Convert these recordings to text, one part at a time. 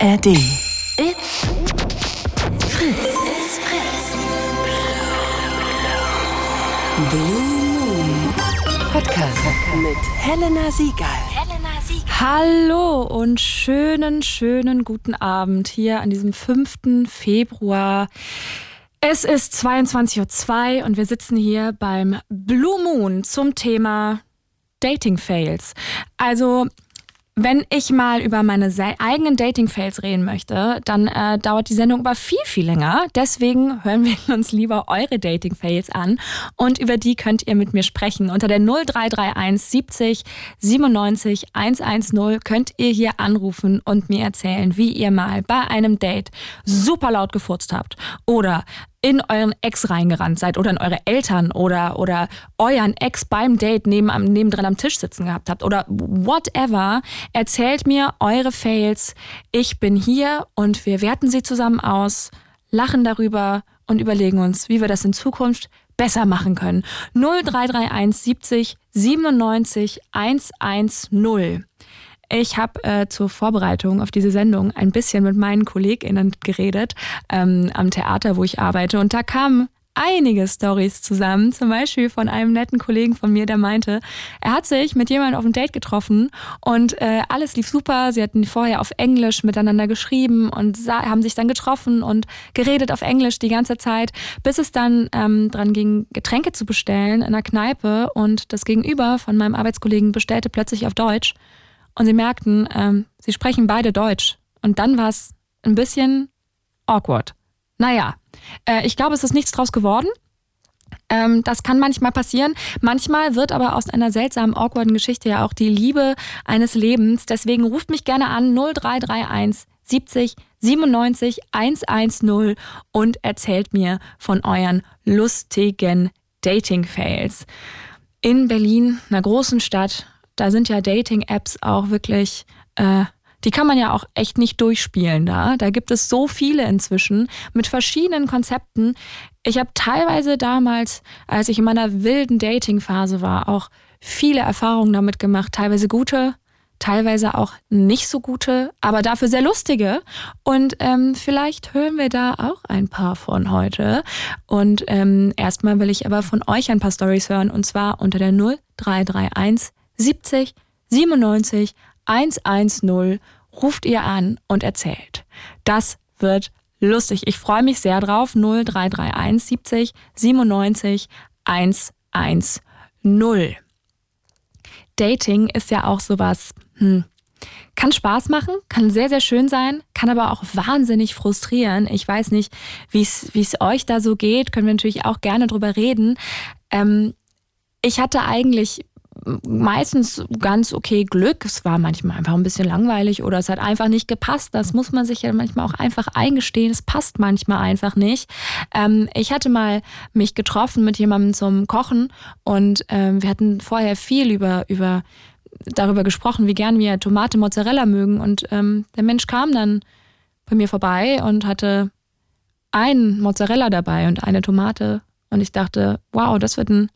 ARD. It's Fritz. It's Fritz. Blue Moon Podcast mit Helena Siegal. Helena Siegal. Hallo und schönen, schönen guten Abend hier an diesem 5. Februar. Es ist 22.02 Uhr und wir sitzen hier beim Blue Moon zum Thema Dating Fails. Also wenn ich mal über meine eigenen Dating-Fails reden möchte, dann äh, dauert die Sendung aber viel, viel länger. Deswegen hören wir uns lieber eure Dating-Fails an und über die könnt ihr mit mir sprechen. Unter der 0331 70 97 110 könnt ihr hier anrufen und mir erzählen, wie ihr mal bei einem Date super laut gefurzt habt oder in euren Ex reingerannt seid oder in eure Eltern oder, oder euren Ex beim Date neben, nebendran am Tisch sitzen gehabt habt oder whatever, erzählt mir eure Fails. Ich bin hier und wir werten sie zusammen aus, lachen darüber und überlegen uns, wie wir das in Zukunft besser machen können. 0331 70 97 110. Ich habe äh, zur Vorbereitung auf diese Sendung ein bisschen mit meinen KollegInnen geredet ähm, am Theater, wo ich arbeite. Und da kamen einige Stories zusammen. Zum Beispiel von einem netten Kollegen von mir, der meinte, er hat sich mit jemandem auf ein Date getroffen und äh, alles lief super. Sie hatten vorher auf Englisch miteinander geschrieben und haben sich dann getroffen und geredet auf Englisch die ganze Zeit, bis es dann ähm, dran ging, Getränke zu bestellen in einer Kneipe und das Gegenüber von meinem Arbeitskollegen bestellte plötzlich auf Deutsch. Und sie merkten, ähm, sie sprechen beide Deutsch. Und dann war es ein bisschen awkward. Naja, äh, ich glaube, es ist nichts draus geworden. Ähm, das kann manchmal passieren. Manchmal wird aber aus einer seltsamen, awkwarden Geschichte ja auch die Liebe eines Lebens. Deswegen ruft mich gerne an 0331 70 97 110 und erzählt mir von euren lustigen Dating-Fails. In Berlin, einer großen Stadt, da sind ja Dating-Apps auch wirklich, äh, die kann man ja auch echt nicht durchspielen da. Da gibt es so viele inzwischen mit verschiedenen Konzepten. Ich habe teilweise damals, als ich in meiner wilden Dating-Phase war, auch viele Erfahrungen damit gemacht, teilweise gute, teilweise auch nicht so gute, aber dafür sehr lustige. Und ähm, vielleicht hören wir da auch ein paar von heute. Und ähm, erstmal will ich aber von euch ein paar Stories hören und zwar unter der 0331 70 97 110 ruft ihr an und erzählt. Das wird lustig. Ich freue mich sehr drauf. 0331 70 97 110. Dating ist ja auch sowas, hm, kann Spaß machen, kann sehr, sehr schön sein, kann aber auch wahnsinnig frustrieren. Ich weiß nicht, wie es euch da so geht, können wir natürlich auch gerne drüber reden. Ähm, ich hatte eigentlich meistens ganz okay Glück. Es war manchmal einfach ein bisschen langweilig oder es hat einfach nicht gepasst. Das muss man sich ja manchmal auch einfach eingestehen. Es passt manchmal einfach nicht. Ähm, ich hatte mal mich getroffen mit jemandem zum Kochen und ähm, wir hatten vorher viel über, über darüber gesprochen, wie gern wir Tomate Mozzarella mögen. Und ähm, der Mensch kam dann bei mir vorbei und hatte einen Mozzarella dabei und eine Tomate. Und ich dachte, wow, das wird ein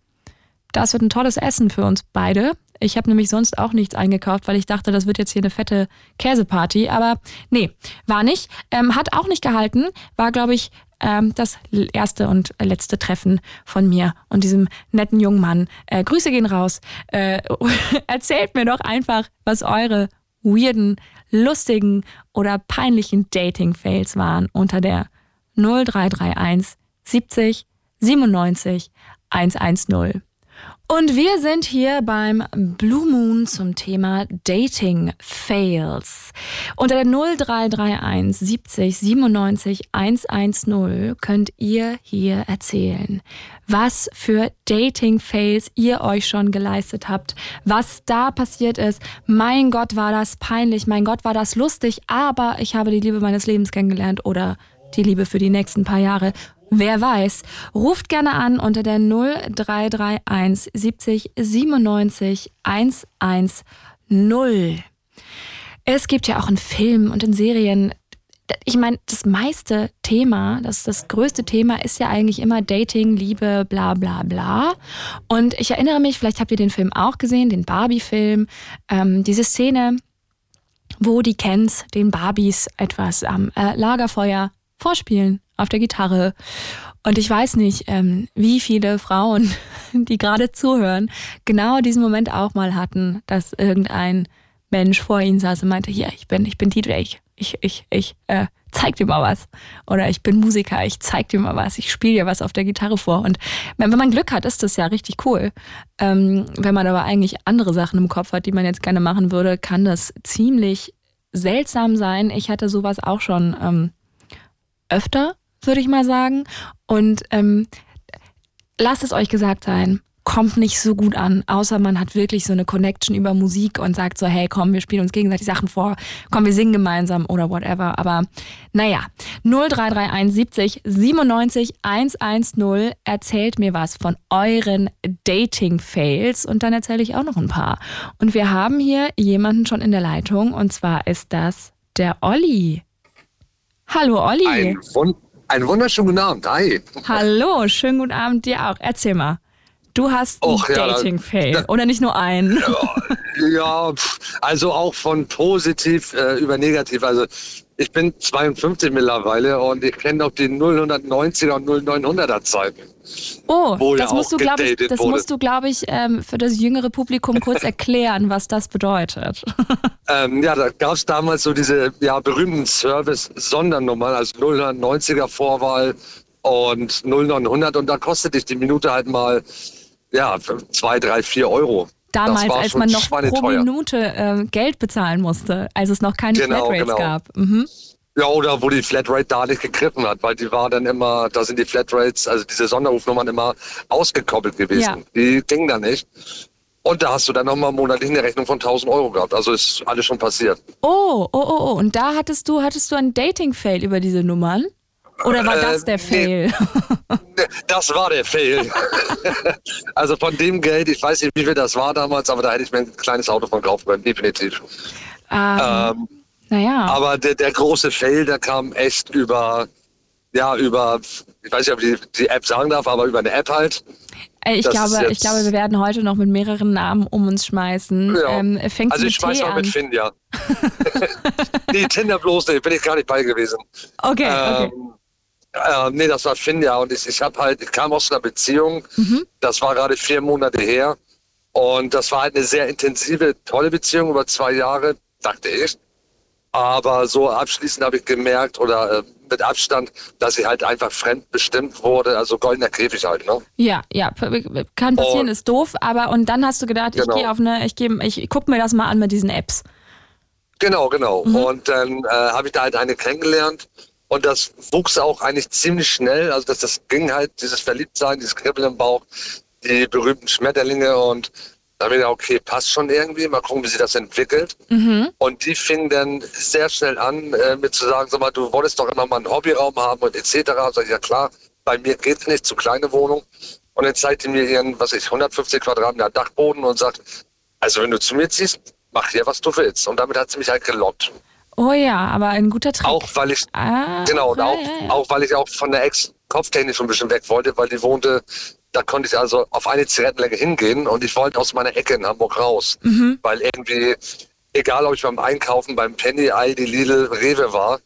das wird ein tolles Essen für uns beide. Ich habe nämlich sonst auch nichts eingekauft, weil ich dachte, das wird jetzt hier eine fette Käseparty. Aber nee, war nicht. Ähm, hat auch nicht gehalten. War, glaube ich, ähm, das erste und letzte Treffen von mir und diesem netten jungen Mann. Äh, Grüße gehen raus. Äh, erzählt mir doch einfach, was eure weirden, lustigen oder peinlichen Dating-Fails waren unter der 0331 70 97 110. Und wir sind hier beim Blue Moon zum Thema Dating Fails. Unter der 0331 70 97 110 könnt ihr hier erzählen, was für Dating Fails ihr euch schon geleistet habt, was da passiert ist. Mein Gott, war das peinlich, mein Gott, war das lustig, aber ich habe die Liebe meines Lebens kennengelernt oder die Liebe für die nächsten paar Jahre Wer weiß, ruft gerne an unter der 0331 70 97 110. Es gibt ja auch in Filmen und in Serien, ich meine, das meiste Thema, das, das größte Thema ist ja eigentlich immer Dating, Liebe, bla bla bla. Und ich erinnere mich, vielleicht habt ihr den Film auch gesehen, den Barbie-Film, ähm, diese Szene, wo die Kens den Barbies etwas am äh, Lagerfeuer vorspielen auf der Gitarre. Und ich weiß nicht, ähm, wie viele Frauen, die gerade zuhören, genau diesen Moment auch mal hatten, dass irgendein Mensch vor ihnen saß und meinte, hier, ich bin, ich bin DJ, ich, ich, ich, äh, zeig dir mal was. Oder ich bin Musiker, ich zeig dir mal was, ich spiele dir was auf der Gitarre vor. Und wenn man Glück hat, ist das ja richtig cool. Ähm, wenn man aber eigentlich andere Sachen im Kopf hat, die man jetzt gerne machen würde, kann das ziemlich seltsam sein. Ich hatte sowas auch schon ähm, öfter, würde ich mal sagen. Und ähm, lasst es euch gesagt sein, kommt nicht so gut an, außer man hat wirklich so eine Connection über Musik und sagt so, hey, komm, wir spielen uns gegenseitig Sachen vor, komm, wir singen gemeinsam oder whatever. Aber naja, 0331 70 97 110 erzählt mir was von euren Dating-Fails und dann erzähle ich auch noch ein paar. Und wir haben hier jemanden schon in der Leitung und zwar ist das der Olli. Hallo Olli. Ein, wun einen wunderschönen guten Abend. Hi. Hallo, schönen guten Abend dir auch. Erzähl mal. Du hast einen ja, Dating-Fail oder nicht nur einen? Ja, ja, also auch von positiv äh, über negativ. Also ich bin 52 mittlerweile und ich kenne auch die 090er und 0900er Zeiten. Oh, das, musst du, ich, das musst du, glaube ich, ähm, für das jüngere Publikum kurz erklären, was das bedeutet. ähm, ja, da gab es damals so diese ja, berühmten Service-Sondernummern, also 090er Vorwahl und 0900 und da kostet dich die Minute halt mal ja, zwei, drei, vier Euro. Damals, als man noch pro Minute äh, Geld bezahlen musste, als es noch keine genau, Flatrates genau. gab. Mhm. Ja, oder wo die Flatrate da nicht gegriffen hat, weil die war dann immer, da sind die Flatrates, also diese Sonderrufnummern immer ausgekoppelt gewesen. Ja. Die gingen da nicht. Und da hast du dann nochmal monatlich eine Rechnung von 1000 Euro gehabt. Also ist alles schon passiert. Oh, oh, oh, oh. Und da hattest du, hattest du einen Dating-Fail über diese Nummern? Oder war das der äh, Fail? Nee, das war der Fail. also von dem Geld, ich weiß nicht, wie viel das war damals, aber da hätte ich mir ein kleines Auto von kaufen können, definitiv. Ähm, ähm, naja. Aber der, der große Fail, der kam echt über, ja, über, ich weiß nicht, ob ich die, die App sagen darf, aber über eine App halt. Äh, ich glaube, ich glaube, wir werden heute noch mit mehreren Namen um uns schmeißen. Ja. Ähm, fängst also ich schmeiß mal mit Finn, ja. nee, Tinder bloß nicht, bin ich gar nicht bei gewesen. Okay, okay. Äh, nee, das war Finja und ich, ich habe halt, ich kam aus einer Beziehung, mhm. das war gerade vier Monate her und das war halt eine sehr intensive, tolle Beziehung über zwei Jahre, dachte ich. Aber so abschließend habe ich gemerkt oder äh, mit Abstand, dass sie halt einfach fremdbestimmt wurde, also goldener Käfig halt, ne? Ja, ja, kann passieren, und, ist doof, aber und dann hast du gedacht, genau. ich gehe auf eine, ich gehe, ich guck mir das mal an mit diesen Apps. Genau, genau. Mhm. Und dann äh, habe ich da halt eine kennengelernt und das wuchs auch eigentlich ziemlich schnell. Also das, das ging halt, dieses Verliebtsein, dieses Kribbeln im Bauch, die berühmten Schmetterlinge und da habe ich gedacht, okay, passt schon irgendwie, mal gucken, wie sich das entwickelt. Mhm. Und die fingen dann sehr schnell an, äh, mit zu sagen, sag mal, du wolltest doch immer mal einen Hobbyraum haben und etc. Sag ich, ja klar, bei mir geht es nicht, zu kleine Wohnung. Und dann zeigte mir ihren, was ich, 150 Quadratmeter Dachboden und sagt, also wenn du zu mir ziehst, mach hier, was du willst. Und damit hat sie mich halt gelockt. Oh ja, aber ein guter Trick. Auch weil ich, ah, genau, ja, auch, ja, ja. auch weil ich auch von der Ex kopftechnisch schon ein bisschen weg wollte, weil die wohnte, da konnte ich also auf eine Zigarettenlänge hingehen und ich wollte aus meiner Ecke in Hamburg raus, mhm. weil irgendwie, egal ob ich beim Einkaufen, beim Penny, Aldi, Lidl, Rewe war,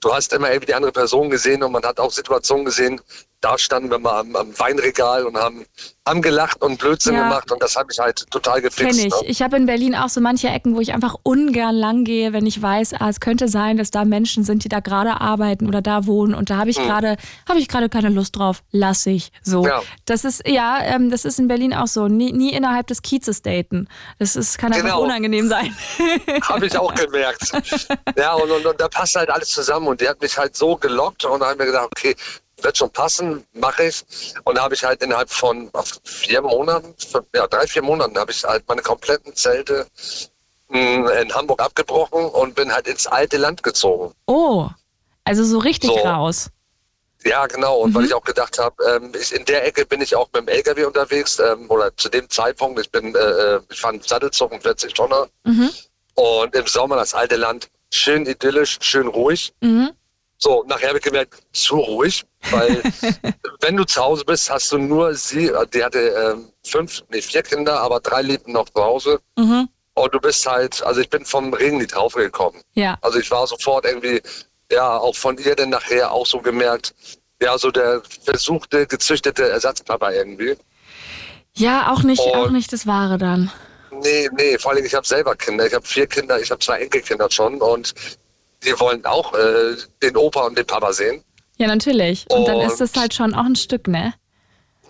du hast immer irgendwie die andere Person gesehen und man hat auch Situationen gesehen, da standen wir mal am, am Weinregal und haben, haben gelacht und Blödsinn ja. gemacht und das habe ich halt total gefixt. Kenn ich. Ne? Ich habe in Berlin auch so manche Ecken, wo ich einfach ungern lang gehe, wenn ich weiß, ah, es könnte sein, dass da Menschen sind, die da gerade arbeiten oder da wohnen und da habe ich hm. gerade habe ich gerade keine Lust drauf, lass ich so. Ja. Das ist ja, ähm, das ist in Berlin auch so. Nie, nie innerhalb des Kiezes daten. Das ist kann einfach genau. unangenehm sein. habe ich auch gemerkt. ja und, und, und da passt halt alles zusammen und die hat mich halt so gelockt und da habe ich mir gedacht, okay, wird schon passen, mache ich. Und da habe ich halt innerhalb von vier Monaten, ja, drei, vier Monaten, habe ich halt meine kompletten Zelte hm, in Hamburg abgebrochen und bin halt ins alte Land gezogen. Oh, also so richtig so. raus. Ja, genau. Und mhm. weil ich auch gedacht habe, ähm, in der Ecke bin ich auch mit dem LKW unterwegs ähm, oder zu dem Zeitpunkt, ich bin, äh, äh ich fahre einen Sattelzug 40 Tonner mhm. und im Sommer das alte Land schön idyllisch, schön ruhig. Mhm. So, nachher habe ich gemerkt, zu ruhig, weil wenn du zu Hause bist, hast du nur sie, die hatte ähm, fünf, nee, vier Kinder, aber drei lebten noch zu Hause. Mhm. Und du bist halt, also ich bin vom Regen nicht draufgekommen. Ja. Also ich war sofort irgendwie, ja, auch von ihr dann nachher auch so gemerkt, ja, so der versuchte, gezüchtete Ersatzpapa irgendwie. Ja, auch nicht, auch nicht das Wahre dann. Nee, nee, vor allem ich habe selber Kinder. Ich habe vier Kinder, ich habe zwei Enkelkinder schon und die wollen auch äh, den Opa und den Papa sehen. Ja, natürlich. Und, und dann ist das halt schon auch ein Stück, ne?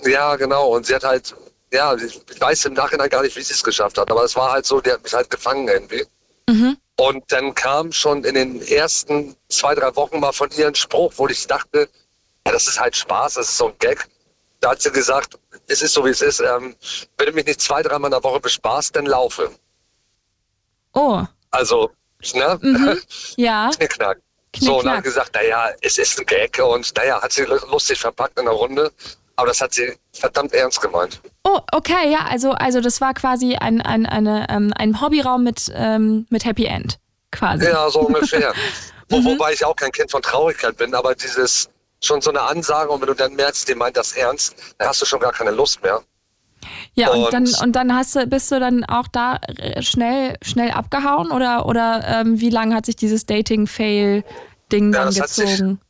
Ja, genau. Und sie hat halt, ja, ich ich weiß im Nachhinein gar nicht, wie sie es geschafft hat, aber es war halt so, die hat mich halt gefangen irgendwie. Mhm. Und dann kam schon in den ersten zwei, drei Wochen mal von ihr ein Spruch, wo ich dachte, ja, das ist halt Spaß, das ist so ein Gag. Da hat sie gesagt, es ist so, wie es ist. Ähm, wenn du mich nicht zwei, dreimal in der Woche bespaßt, dann laufe. Oh, Also, ne? ja. Knickknack. So, und dann hat gesagt, naja, es ist ein Gag und naja, hat sie lustig verpackt in der Runde, aber das hat sie verdammt ernst gemeint. Oh, okay, ja, also, also das war quasi ein, ein, eine, ähm, ein Hobbyraum mit, ähm, mit Happy End, quasi. Ja, so ungefähr. Wo, wobei ich auch kein Kind von Traurigkeit bin, aber dieses schon so eine Ansage und wenn du dann merkst, die meint das ernst, dann hast du schon gar keine Lust mehr. Ja, und, Und- dann, und dann hast du, bist du dann auch da äh, schnell, schnell abgehauen oder, oder ähm, wie lange hat sich dieses Dating-Fail-Ding Ja, dann sich- gezogen?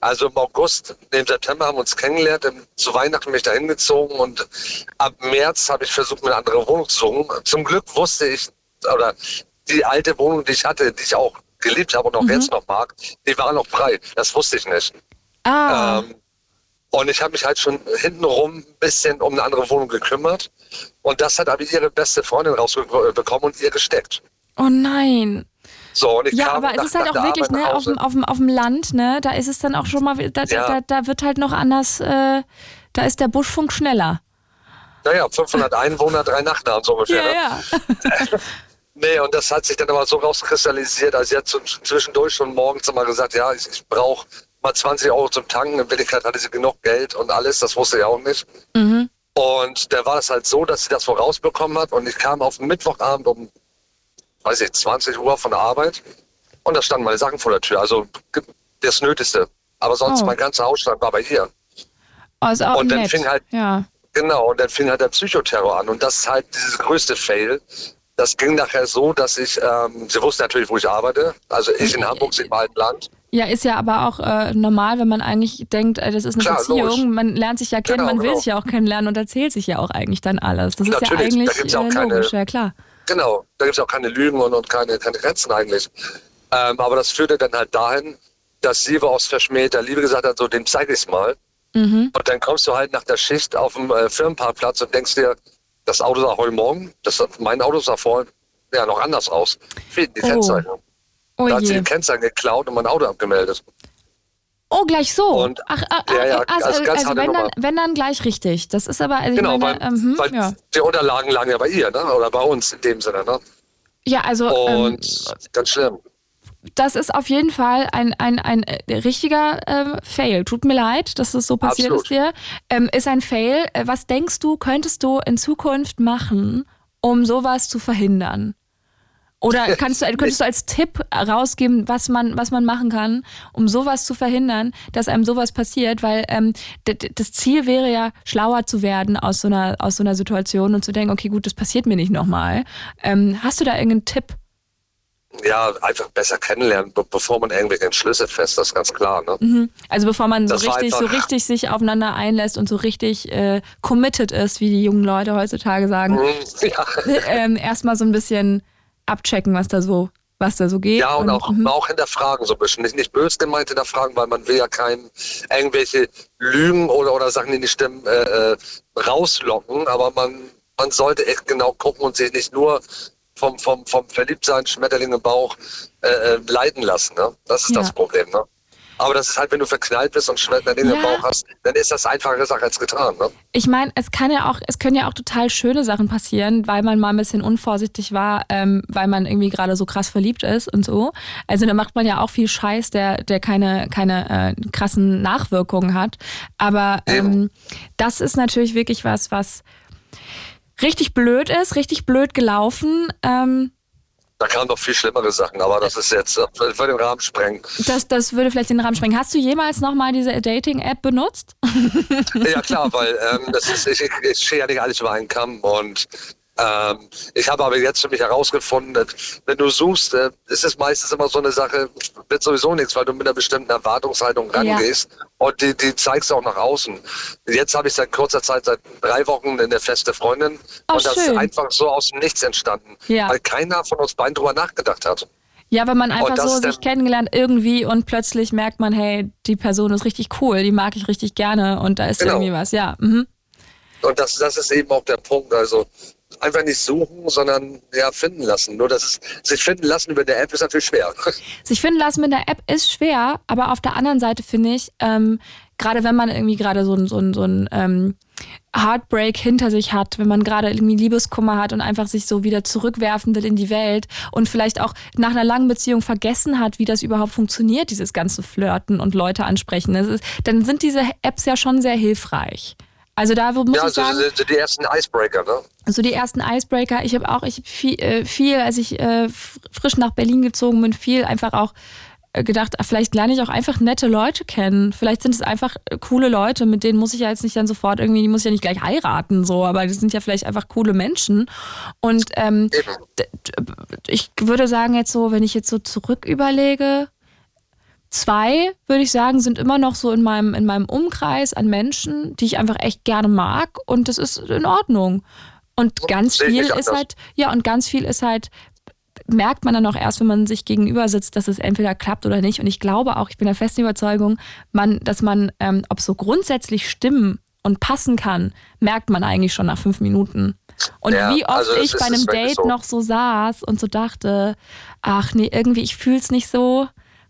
Also im August, im September haben wir uns kennengelernt, zu Weihnachten bin ich da hingezogen und ab März habe ich versucht, mir eine andere Wohnung zu suchen. Zum Glück wusste ich, oder die alte Wohnung, die ich hatte, die ich auch geliebt habe und auch Mhm. jetzt noch mag, die war noch frei. Das wusste ich nicht. Ah, Ähm, und ich habe mich halt schon hintenrum ein bisschen um eine andere Wohnung gekümmert. Und das hat aber ihre beste Freundin rausbekommen und ihr gesteckt. oh nein. So, und ich Ja, aber es ist halt auch wirklich, ne, auf dem, auf, dem, auf dem Land, ne, da ist es dann auch schon mal, da, Ja. da, da wird halt noch anders, äh, da ist der Buschfunk schneller. Naja, 500 Einwohner, drei Nachnamen so ungefähr. ne? ja. Nee, und das hat sich dann aber so rauskristallisiert. Also sie hat zwischendurch schon morgens immer gesagt, ja, ich, ich brauche mal 20 Euro zum Tanken. In Wirklichkeit hatte sie genug Geld und alles, das wusste ich auch nicht. Mhm. Und da war es halt so, dass sie das vorausbekommen hat und ich kam auf den Mittwochabend um, weiß ich, 20 Uhr von der Arbeit und da standen meine Sachen vor der Tür. Also das Nötigste. Aber sonst Oh. mein ganzer Hausstand war bei ihr. Ist auch Und dann nett. fing halt- ja. Genau, und dann fing halt der Psychoterror an. Und das ist halt dieses größte Fail. Das ging nachher so, dass ich, ähm, sie wusste natürlich, wo ich arbeite. Also ich in Hamburg, sie im alten Land. Ja, ist ja aber auch äh, normal, wenn man eigentlich denkt, äh, das ist eine Klar, Beziehung, logisch. man lernt sich ja kennen, Genau, man will genau. sich ja auch kennenlernen und erzählt sich ja auch eigentlich dann alles. Das ist ja Natürlich, da eigentlich gibt's ja auch äh, keine- logisch, ja klar. Genau, da gibt es auch keine Lügen und, und keine, keine Grenzen eigentlich. Ähm, aber das führte dann halt dahin, dass sie aus verschmähter Liebe gesagt hat, so dem zeige ich mal. Mhm. Und dann kommst du halt nach der Schicht auf dem äh, Firmenparkplatz und denkst dir, das Auto sah heute Morgen, das, mein Auto sah vorhin ja noch anders aus. Fehlten die Oh. Kennzeichen. Oh Da hat sie die Kennzeichen geklaut und mein Auto abgemeldet. Oh, gleich so. Und- ach, ach, Ja, ja, also, also also harte wenn, dann, wenn dann gleich richtig. Das ist aber, also Genau, meine, weil, ähm, weil ja. die Unterlagen lagen ja bei ihr, ne? oder bei uns in dem Sinne. Ne? ja, also ähm, Und ganz schlimm. das ist auf jeden Fall ein, ein, ein äh, richtiger ähm, Fail. Tut mir leid, dass das so passiert Absolut. ist dir. Ähm, ist ein Fail. Äh, Was denkst du, könntest du in Zukunft machen, um sowas zu verhindern? Oder kannst du, könntest du als Tipp rausgeben, was man, was man machen kann, um sowas zu verhindern, dass einem sowas passiert? Weil ähm, das Ziel wäre ja, schlauer zu werden aus so einer, aus so einer Situation und zu denken, okay, gut, das passiert mir nicht nochmal. Ähm, hast du da irgendeinen Tipp? Ja, einfach besser kennenlernen, be bevor man irgendwelche Entschlüsse fest, das ist ganz klar. Ne? Mhm. Also bevor man so Das richtig, so richtig sich aufeinander einlässt und so richtig äh, committed ist, wie die jungen Leute heutzutage sagen, Mhm, Ja. ähm, erstmal so ein bisschen abchecken, was da so, was da so geht. Ja, und, auch, mhm. auch hinterfragen so ein bisschen. Nicht, nicht böse gemeint hinterfragen, weil man will ja keinen irgendwelche Lügen oder, oder Sachen, die nicht stimmen, äh, äh, rauslocken. Aber man, man sollte echt genau gucken und sich nicht nur vom, vom, vom Verliebtsein, Schmetterling im Bauch äh, äh, leiten lassen. Ne? Das ist Ja. das Problem. Ne? Aber das ist halt, wenn du verknallt bist und Schmetterling Ja. im Bauch hast, dann ist das einfache Sache als getan. Ne? Ich meine, es kann ja auch, es können ja auch total schöne Sachen passieren, weil man mal ein bisschen unvorsichtig war, ähm, weil man irgendwie gerade so krass verliebt ist und so. Also da macht man ja auch viel Scheiß, der, der keine, keine äh, krassen Nachwirkungen hat. Aber ähm, das ist natürlich wirklich was, was richtig blöd ist, richtig blöd gelaufen. Ähm, Da kamen noch viel schlimmere Sachen, aber das ist jetzt, äh, für den Rahmen sprengen. das, das würde vielleicht den Rahmen sprengen. Hast du jemals nochmal diese Dating-App benutzt? Ja klar, weil ähm, das ist, ich, ich, ich ja nicht alles über einen Kamm und Ähm, ich habe aber jetzt für mich herausgefunden, wenn du suchst, äh, ist es meistens immer so eine Sache, wird sowieso nichts, weil du mit einer bestimmten Erwartungshaltung rangehst ja. und die, die zeigst du auch nach außen. Jetzt habe ich seit kurzer Zeit, seit drei Wochen, eine feste Freundin oh, und das schön. ist einfach so aus dem Nichts entstanden, ja. weil keiner von uns beiden drüber nachgedacht hat. Ja, wenn man einfach so sich kennengelernt irgendwie und plötzlich merkt man, hey, die Person ist richtig cool, die mag ich richtig gerne und da ist genau. irgendwie was, ja. Mhm. Und das, das ist eben auch der Punkt. Also einfach nicht suchen, sondern ja, finden lassen. Nur dass es sich finden lassen über der App ist natürlich schwer. Sich finden lassen mit der App ist schwer, aber auf der anderen Seite finde ich, ähm, gerade wenn man irgendwie gerade so so so ein ähm, Heartbreak hinter sich hat, wenn man gerade irgendwie Liebeskummer hat und einfach sich so wieder zurückwerfen will in die Welt und vielleicht auch nach einer langen Beziehung vergessen hat, wie das überhaupt funktioniert, dieses ganze Flirten und Leute ansprechen, ist, dann sind diese Apps ja schon sehr hilfreich. Also da muss ja, ich sagen, so die ersten Icebreaker, ne? So die ersten Icebreaker. Ich habe auch, ich viel, äh, viel, als ich äh, frisch nach Berlin gezogen bin, viel einfach auch äh, gedacht, vielleicht lerne ich auch einfach nette Leute kennen. Vielleicht sind es einfach äh, coole Leute, mit denen muss ich ja jetzt nicht dann sofort irgendwie, die muss ich ja nicht gleich heiraten, so, aber die sind ja vielleicht einfach coole Menschen. Und ähm, ich würde sagen, jetzt so, wenn ich jetzt so zurück überlege, Zwei, würde ich sagen, sind immer noch so in meinem, in meinem Umkreis an Menschen, die ich einfach echt gerne mag und das ist in Ordnung. Und so, ganz viel ist halt, ja, und ganz viel ist halt, merkt man dann auch erst, wenn man sich gegenüber sitzt, dass es entweder klappt oder nicht. Und ich glaube auch, ich bin der festen Überzeugung, man, dass man, ähm, ob so grundsätzlich stimmen und passen kann, merkt man eigentlich schon nach fünf Minuten. Und ja, wie oft also ich bei einem Date so. noch so saß und so dachte, ach nee, irgendwie, ich fühle es nicht so.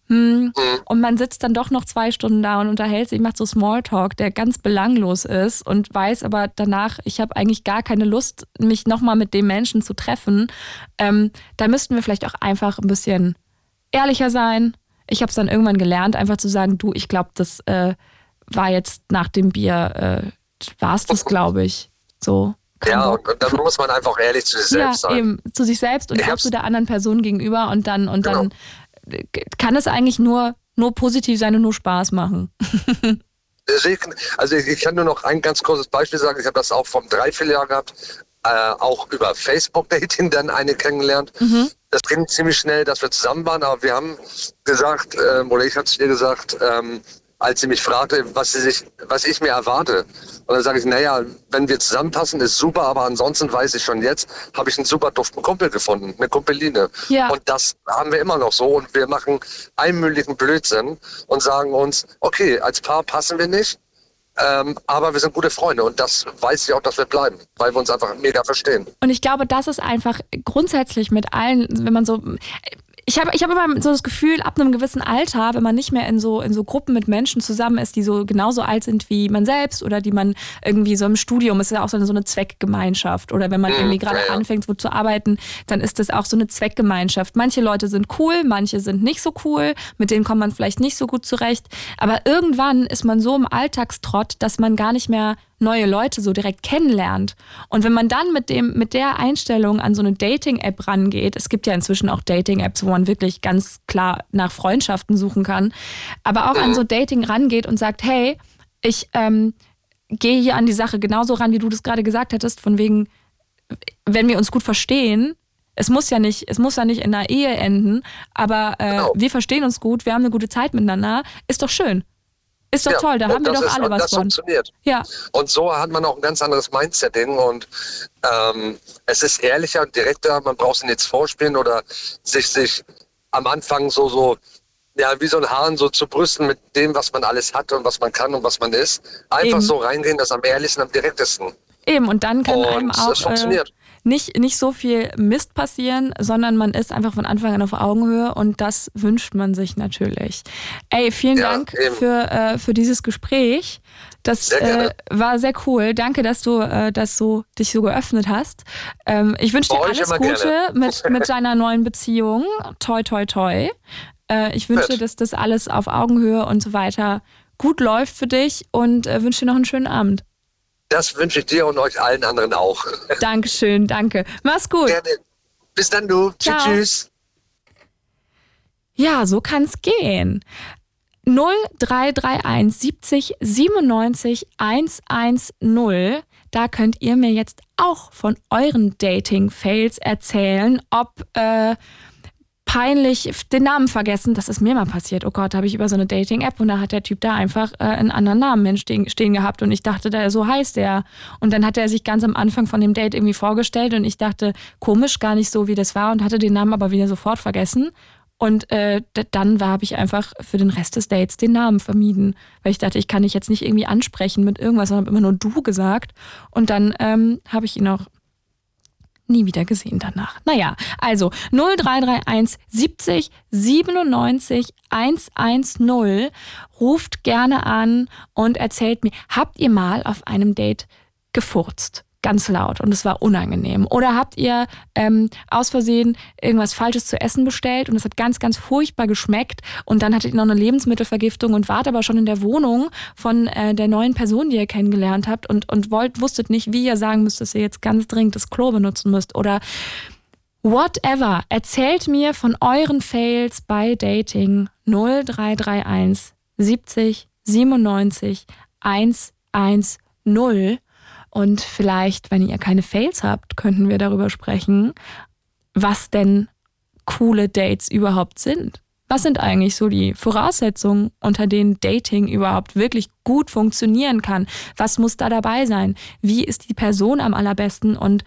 Hm. Mhm. Und man sitzt dann doch noch zwei Stunden da und unterhält sich, macht so Smalltalk, der ganz belanglos ist und weiß aber danach, ich habe eigentlich gar keine Lust, mich nochmal mit dem Menschen zu treffen. Ähm, da müssten wir vielleicht auch einfach ein bisschen ehrlicher sein. Ich habe es dann irgendwann gelernt, einfach zu sagen, du, ich glaube, das äh, war jetzt nach dem Bier, äh, war es das, glaube ich. So. Ja, und, und, dann muss man einfach ehrlich zu sich selbst ja, sein. Eben, zu sich selbst und auch zu der anderen Person gegenüber und dann und genau. dann kann es eigentlich nur, nur positiv sein und nur Spaß machen. also ich kann nur noch ein ganz kurzes Beispiel sagen. Ich habe das auch vom Dreivierteljahr gehabt, äh, auch über Facebook-Dating dann eine kennengelernt. Mhm. Das ging ziemlich schnell, dass wir zusammen waren, aber wir haben gesagt, äh, oder ich habe es dir gesagt, ähm, als sie mich fragte, was, sie sich, was ich mir erwarte. Und dann sage ich, naja, wenn wir zusammenpassen, ist super, aber ansonsten weiß ich schon jetzt, habe ich einen super duften Kumpel gefunden, eine Kumpeline. Ja. Und das haben wir immer noch so und wir machen einmütigen Blödsinn und sagen uns, okay, als Paar passen wir nicht, ähm, aber wir sind gute Freunde und das weiß ich auch, dass wir bleiben, weil wir uns einfach mega verstehen. Und ich glaube, das ist einfach grundsätzlich mit allen, wenn man so, ich habe ich hab immer so das Gefühl, ab einem gewissen Alter, wenn man nicht mehr in so, in so Gruppen mit Menschen zusammen ist, die so genauso alt sind wie man selbst oder die man irgendwie so im Studium, ist ja auch so eine, so eine Zweckgemeinschaft. Oder wenn man mhm, irgendwie gerade ja, ja. anfängt, wo zu arbeiten, dann ist das auch so eine Zweckgemeinschaft. Manche Leute sind cool, manche sind nicht so cool, mit denen kommt man vielleicht nicht so gut zurecht. Aber irgendwann ist man so im Alltagstrott, dass man gar nicht mehr neue Leute so direkt kennenlernt. Und wenn man dann mit dem, mit der Einstellung an so eine Dating-App rangeht, es gibt ja inzwischen auch Dating-Apps, wo man wirklich ganz klar nach Freundschaften suchen kann, aber auch an so Dating rangeht und sagt, hey, ich ähm, gehe hier an die Sache genauso ran, wie du das gerade gesagt hattest, von wegen, wenn wir uns gut verstehen, es muss ja nicht, es muss ja nicht in einer Ehe enden, aber äh, genau. wir verstehen uns gut, wir haben eine gute Zeit miteinander, ist doch schön. Ist doch ja, toll, da haben wir doch ist, alle was das von. funktioniert. Ja. Und so hat man auch ein ganz anderes Mindsetting und ähm, es ist ehrlicher und direkter. Man braucht sich nichts vorspielen oder sich, sich am Anfang so, so, ja, wie so ein Hahn so zu brüsten mit dem, was man alles hat und was man kann und was man ist. Einfach Eben. so reingehen, das am ehrlichsten, am direktesten. Eben, und dann kann und einem auch. Das funktioniert. Äh, nicht, nicht so viel Mist passieren, sondern man ist einfach von Anfang an auf Augenhöhe und das wünscht man sich natürlich. Ey, vielen ja, Dank für, äh, für dieses Gespräch. Das äh, war sehr cool. Danke, dass du, äh, dass du dich so geöffnet hast. Ähm, ich wünsche dir alles Gute mit, mit deiner neuen Beziehung. Toi, toi, toi. Äh, ich wünsche, dass das alles auf Augenhöhe und so weiter gut läuft für dich und äh, wünsche dir noch einen schönen Abend. Das wünsche ich dir und euch allen anderen auch. Dankeschön, danke. Mach's gut. Gerne. Bis dann, du. Ciao. Tschüss. Ja, so kann's gehen. 0331 70 97 110 Da könnt ihr mir jetzt auch von euren Dating-Fails erzählen, ob äh, peinlich den Namen vergessen. Das ist mir mal passiert. Oh Gott, da habe ich über so eine Dating-App und da hat der Typ da einfach äh, einen anderen Namen stehen, stehen gehabt und ich dachte, der, so heißt der. Und dann hat er sich ganz am Anfang von dem Date irgendwie vorgestellt und ich dachte, komisch, gar nicht so, wie das war und hatte den Namen aber wieder sofort vergessen. Und äh, dann habe ich einfach für den Rest des Dates den Namen vermieden, weil ich dachte, ich kann dich jetzt nicht irgendwie ansprechen mit irgendwas, sondern habe immer nur du gesagt. Und dann ähm, habe ich ihn auch nie wieder gesehen danach. Naja, also 0331 70 97 110 ruft gerne an und erzählt mir, habt ihr mal auf einem Date gefurzt? Ganz laut und es war unangenehm? Oder habt ihr ähm, aus Versehen irgendwas Falsches zu essen bestellt und es hat ganz, ganz furchtbar geschmeckt und dann hattet ihr noch eine Lebensmittelvergiftung und wart aber schon in der Wohnung von äh, der neuen Person, die ihr kennengelernt habt und, und wollt, wusstet nicht, wie ihr sagen müsst, dass ihr jetzt ganz dringend das Klo benutzen müsst oder whatever. Erzählt mir von euren Fails bei Dating 0331 70 97 110 und vielleicht, wenn ihr keine Fails habt, könnten wir darüber sprechen, was denn coole Dates überhaupt sind. Was sind eigentlich so die Voraussetzungen, unter denen Dating überhaupt wirklich gut funktionieren kann? Was muss da dabei sein? Wie ist die Person am allerbesten und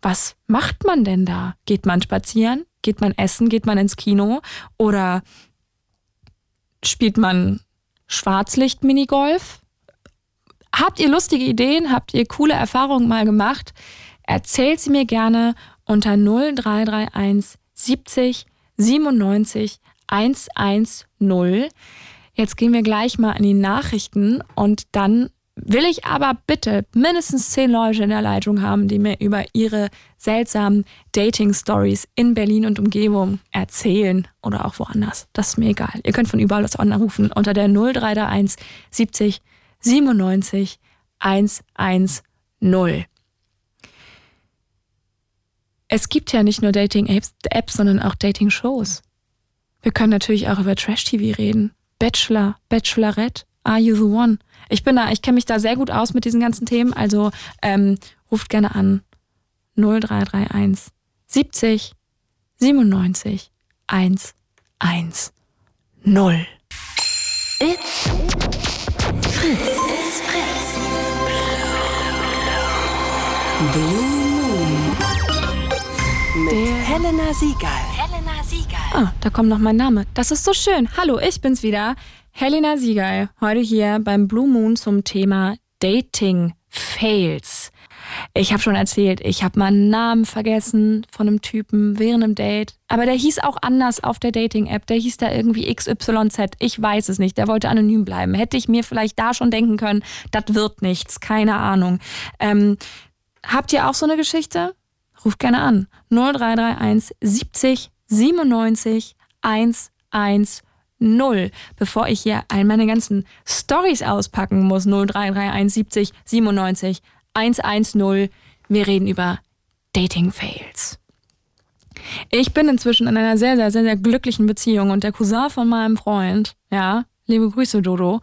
was macht man denn da? Geht man spazieren? Geht man essen? Geht man ins Kino? Oder spielt man Schwarzlicht-Minigolf? Habt ihr lustige Ideen? Habt ihr coole Erfahrungen mal gemacht? Erzählt sie mir gerne unter 0331 70 97 110. Jetzt gehen wir gleich mal in die Nachrichten und dann will ich aber bitte mindestens zehn Leute in der Leitung haben, die mir über ihre seltsamen Dating-Stories in Berlin und Umgebung erzählen oder auch woanders. Das ist mir egal. Ihr könnt von überall aus anrufen unter der 0331 70 97 110. Es gibt ja nicht nur Dating-Apps, Apps, sondern auch Dating-Shows. Wir können natürlich auch über Trash-TV reden. Bachelor, Bachelorette, Are You the One? Ich bin da, ich kenne mich da sehr gut aus mit diesen ganzen Themen, also ähm, ruft gerne an. 0331 70 97 110. It's Fritz. It's Fritz. Blue Moon. Mit Der Helena Siegal. Helena Siegal. Ah, da kommt noch mein Name. Das ist so schön. Hallo, ich bin's wieder. Helena Siegal. Heute hier beim Blue Moon zum Thema Dating Fails. Ich habe schon erzählt, ich habe meinen Namen vergessen von einem Typen während einem Date. Aber der hieß auch anders auf der Dating-App. Der hieß da irgendwie XYZ. Ich weiß es nicht. Der wollte anonym bleiben. Hätte ich mir vielleicht da schon denken können, das wird nichts. Keine Ahnung. Ähm, habt ihr auch so eine Geschichte? Ruft gerne an. 0331 70 97 110 bevor ich hier all meine ganzen Stories auspacken muss. 0331 70 97 110. Wir reden über Dating-Fails. Ich bin inzwischen in einer sehr, sehr, sehr, sehr glücklichen Beziehung und der Cousin von meinem Freund, ja, liebe Grüße, Dodo,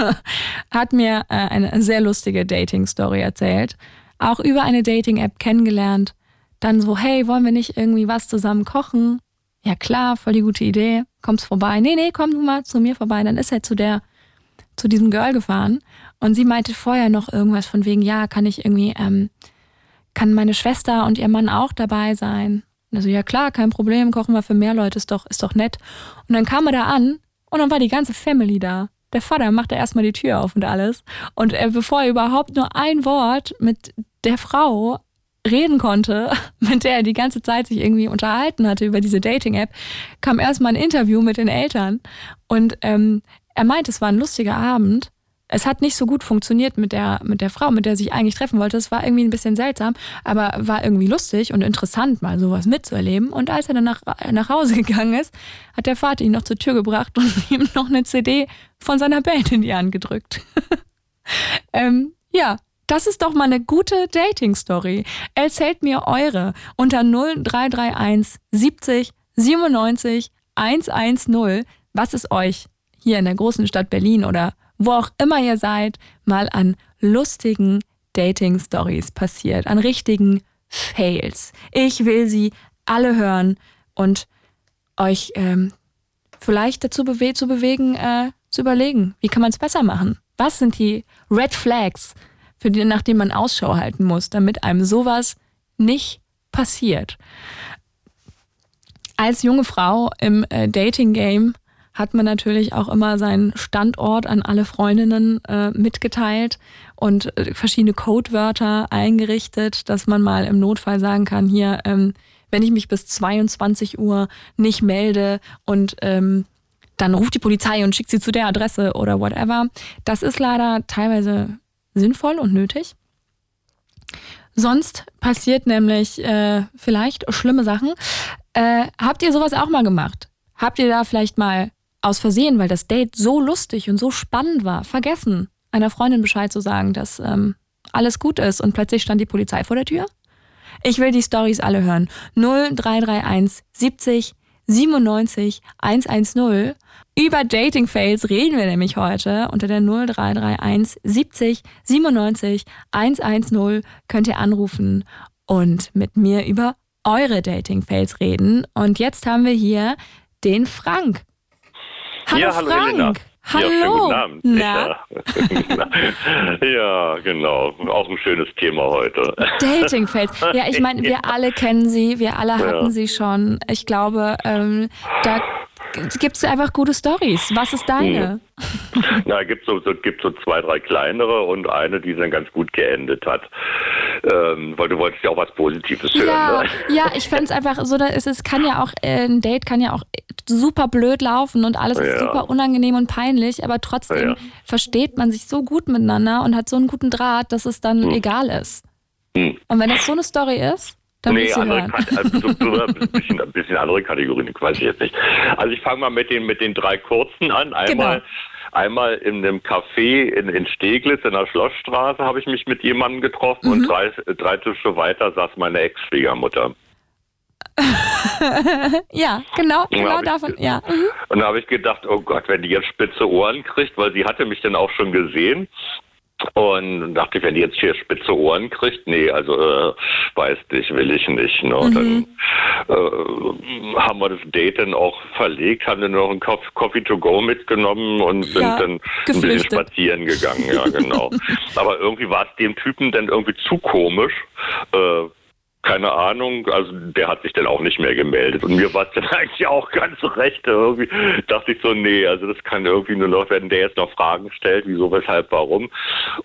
hat mir äh, eine sehr lustige Dating-Story erzählt. Auch über eine Dating-App kennengelernt. Dann so, hey, wollen wir nicht irgendwie was zusammen kochen? Ja klar, voll die gute Idee. Kommst vorbei? Nee, nee, komm du mal zu mir vorbei. Dann ist er zu der, zu diesem Girl gefahren und sie meinte vorher noch irgendwas von wegen, ja, kann ich irgendwie, ähm, kann meine Schwester und ihr Mann auch dabei sein? Also, ja klar, kein Problem, kochen wir für mehr Leute, ist doch, ist doch nett. Und dann kam er da an und dann war die ganze Family da. Der Vater machte erstmal die Tür auf und alles. Und er, bevor er überhaupt nur ein Wort mit der Frau reden konnte, mit der er die ganze Zeit sich irgendwie unterhalten hatte über diese Dating-App, kam erstmal ein Interview mit den Eltern. Und ähm, er meinte, es war ein lustiger Abend es hat nicht so gut funktioniert mit der, mit der Frau, mit der sich eigentlich treffen wollte. Es war irgendwie ein bisschen seltsam, aber war irgendwie lustig und interessant, mal sowas mitzuerleben. Und als er dann nach, nach Hause gegangen ist, hat der Vater ihn noch zur Tür gebracht und ihm noch eine CD von seiner Band in die Hand gedrückt. ähm, ja, das ist doch mal eine gute Dating-Story. Erzählt mir eure unter 0331 70 97 110. Was ist euch hier in der großen Stadt Berlin oder wo auch immer ihr seid, mal an lustigen Dating-Stories passiert, an richtigen Fails. Ich will sie alle hören und euch ähm, vielleicht dazu bewe zu bewegen, äh, zu überlegen, wie kann man es besser machen? Was sind die Red Flags, für die, nach denen man Ausschau halten muss, damit einem sowas nicht passiert? Als junge Frau im äh, Dating-Game hat man natürlich auch immer seinen Standort an alle Freundinnen äh, mitgeteilt und äh, verschiedene Codewörter eingerichtet, dass man mal im Notfall sagen kann, hier, ähm, wenn ich mich bis 22 Uhr nicht melde und ähm, dann ruft die Polizei und schickt sie zu der Adresse oder whatever. Das ist leider teilweise sinnvoll und nötig. Sonst passiert nämlich äh, vielleicht schlimme Sachen. Äh, habt ihr sowas auch mal gemacht? Habt ihr da vielleicht mal aus Versehen, weil das Date so lustig und so spannend war, vergessen, einer Freundin Bescheid zu sagen, dass ähm, alles gut ist und plötzlich stand die Polizei vor der Tür? Ich will die Stories alle hören. 0331 70 97 110. Über Dating Fails reden wir nämlich heute. Unter der 0331 70 97 110 könnt ihr anrufen und mit mir über eure Dating Fails reden. Und jetzt haben wir hier den Frank. Hallo ja, hallo Frank. Helena. Hallo. Ja, guten Abend. Na? Ja. ja, genau. Auch ein schönes Thema heute. Dating Fails. Ja, ich meine, wir alle kennen sie, wir alle hatten Ja. sie schon. Ich glaube, ähm, da gibt es einfach gute Stories. Was ist deine? Na, es gibt so, so, gibt so zwei, drei kleinere und eine, die dann ganz gut geendet hat. Ähm, weil du wolltest ja auch was Positives hören. Ja, Ne? ja, ich fände es einfach so, ist es kann ja auch, äh, ein Date kann ja auch super blöd laufen und alles ist Ja. super unangenehm und peinlich, aber trotzdem Ja. versteht man sich so gut miteinander und hat so einen guten Draht, dass es dann egal ist. Hm. Und wenn das so eine Story ist, will Nee, ich andere, also so, so ein, bisschen, ein bisschen andere Kategorien, weiß ich jetzt nicht. Also ich fange mal mit den, mit den drei kurzen an. Einmal, Genau. einmal in einem Café in, in Steglitz in der Schlossstraße habe ich mich mit jemandem getroffen Mhm. und drei, drei Tische weiter saß meine Ex-Schwiegermutter. Ja, genau, genau ich davon, ge- ja. Mhm. Und da habe ich gedacht, oh Gott, wenn die jetzt spitze Ohren kriegt, weil sie hatte mich dann auch schon gesehen. Und dachte ich, wenn die jetzt hier spitze Ohren kriegt, nee, also äh, weiß nicht, will ich nicht. Ne? Mhm. Dann äh, haben wir das Date dann auch verlegt, haben dann noch einen Coff- Coffee to go mitgenommen und sind Ja, dann ein bisschen spazieren gegangen, ja genau. Aber irgendwie war es dem Typen dann irgendwie zu komisch. Äh, keine Ahnung, also der hat sich dann auch nicht mehr gemeldet. Und mir war es dann eigentlich auch ganz recht. Irgendwie dachte ich so, nee, also das kann irgendwie nur noch, wenn der jetzt noch Fragen stellt, wieso, weshalb, warum.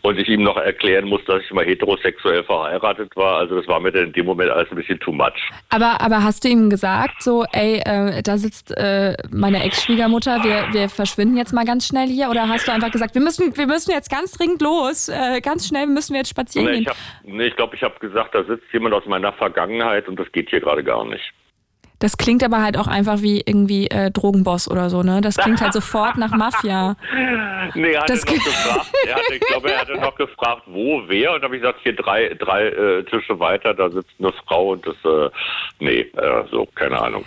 Und ich ihm noch erklären muss, dass ich mal heterosexuell verheiratet war. Also das war mir dann in dem Moment alles ein bisschen too much. Aber, aber hast du ihm gesagt, so, ey, äh, da sitzt äh, meine Ex-Schwiegermutter, wir, wir verschwinden jetzt mal ganz schnell hier? Oder hast du einfach gesagt, wir müssen, wir müssen jetzt ganz dringend los, äh, ganz schnell müssen wir jetzt spazieren Nee, gehen? ich, hab, nee, ich glaube, ich habe gesagt, da sitzt jemand aus meiner Vergangenheit und das geht hier gerade gar nicht. Das klingt aber halt auch einfach wie irgendwie äh, Drogenboss oder so, ne? Das klingt halt sofort nach Mafia. Nee, er hatte Das noch gefragt, er hatte, ich glaube, er hatte noch gefragt, wo, wer, und da habe ich gesagt, hier drei, drei äh, Tische weiter, da sitzt eine Frau und das, äh, nee, äh, so, keine Ahnung.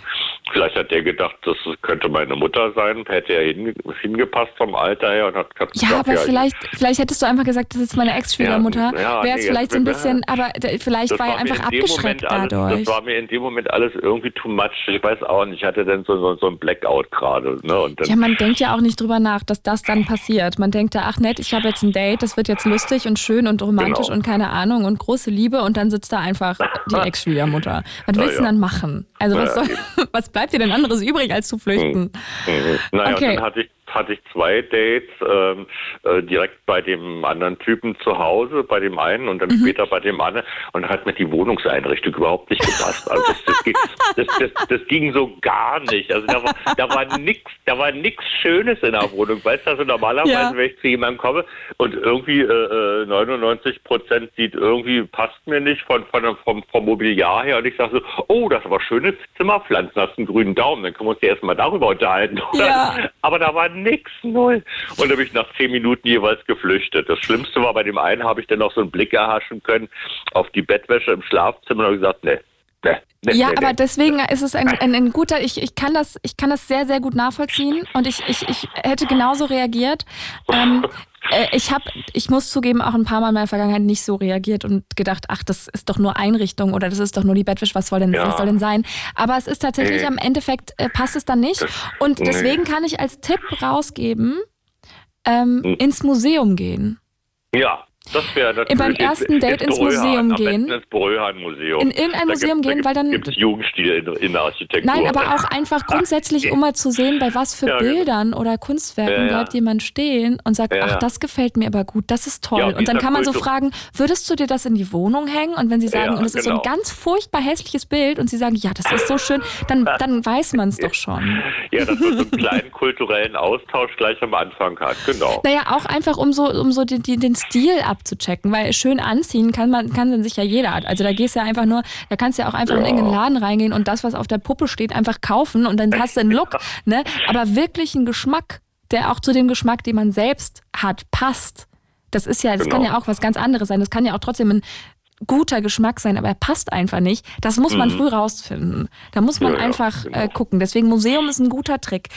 Vielleicht hat der gedacht, das könnte meine Mutter sein, hätte er hinge hingepasst vom Alter her und hat hat Ja, gesagt, aber ich- vielleicht, vielleicht hättest du einfach gesagt, das ist meine Ex-Schwiegermutter. Ja, ja, Wäre es nee, vielleicht so ein ja. bisschen, aber vielleicht war er einfach abgeschreckt alles, dadurch. Das war mir in dem Moment alles irgendwie too much. Ich weiß auch nicht, ich hatte dann so, so, so ein Blackout gerade. Ne? Ja, man denkt ja auch nicht drüber nach, dass das dann passiert. Man denkt da, ach nett, ich habe jetzt ein Date, das wird jetzt lustig und schön und romantisch Genau. und keine Ahnung und große Liebe und dann sitzt da einfach die Ex-Schwiegermutter. Was willst du ja. denn dann machen? Also was, soll, was bleibt dir denn anderes übrig, als zu flüchten? Mhm. Naja, Okay. dann hatte ich, hatte ich zwei Dates ähm, äh, direkt bei dem anderen Typen zu Hause, bei dem einen und dann Mhm. später bei dem anderen und hat mir die Wohnungseinrichtung überhaupt nicht gepasst. Also das, das, ging, das, das, ging so gar nicht. Also da war, da war nix, da war nix Schönes in der Wohnung. Weißt du, also normalerweise, Ja. wenn ich zu jemandem komme und irgendwie äh, äh, 99 Prozent sieht irgendwie, passt mir nicht von, von, vom, vom Mobiliar her und ich sage so, oh, das war schöne Zimmerpflanzen, hast einen grünen Daumen, dann können wir uns ja erstmal darüber unterhalten. Ja. Aber da war nix, null. Und da bin ich nach zehn Minuten jeweils geflüchtet. Das Schlimmste war, bei dem einen habe ich dann noch so einen Blick erhaschen können auf die Bettwäsche im Schlafzimmer und habe gesagt, nee, nee, nee, Ja, nee, aber nee. deswegen ist es ein, ein, ein guter, ich, ich, kann das, ich kann das sehr, sehr gut nachvollziehen und ich, ich, ich hätte genauso reagiert. Ähm, äh, ich habe, ich muss zugeben, auch ein paar Mal in meiner Vergangenheit nicht so reagiert und gedacht, ach, das ist doch nur Einrichtung oder das ist doch nur die Bettwäsche, was soll denn, ja. was soll denn sein? Aber es ist tatsächlich, nee. am Endeffekt äh, passt es dann nicht. Und deswegen nee. kann ich als Tipp rausgeben, ähm, hm. ins Museum gehen. Ja, das wäre natürlich. Beim ersten Date ins, Museum gehen. Ins Bröhan-Museum. In irgendein da Museum gehen, weil dann. Gibt es Jugendstil in, in, der Architektur. Nein, aber auch einfach grundsätzlich, um mal zu sehen, bei was für ja, genau. Bildern oder Kunstwerken ja, bleibt jemand stehen und sagt, ach, das gefällt mir aber gut, das ist toll. und dann kann man so fragen, würdest du dir das in die Wohnung hängen? Und wenn sie sagen, und es genau. ist so ein genau. ganz furchtbar hässliches Bild und sie sagen, ja, das ist so schön, dann, dann weiß man es doch schon. Ja, dass man so einen kleinen kulturellen Austausch gleich am Anfang hat, genau. Naja, auch einfach, um so, um so den, den Stil abzuchecken, weil schön anziehen kann man kann dann sich ja jeder. Also da gehst du ja einfach nur, da kannst du ja auch einfach ja. in irgendeinen Laden reingehen und das, was auf der Puppe steht, einfach kaufen und dann hast du einen Look. Ne? Aber wirklich einen Geschmack, der auch zu dem Geschmack, den man selbst hat, passt. Das ist ja, das genau. kann ja auch was ganz anderes sein. Das kann ja auch trotzdem ein guter Geschmack sein, aber er passt einfach nicht. Das muss man mhm. früh rausfinden. Da muss man ja, einfach genau. äh, gucken. Deswegen Museum ist ein guter Trick.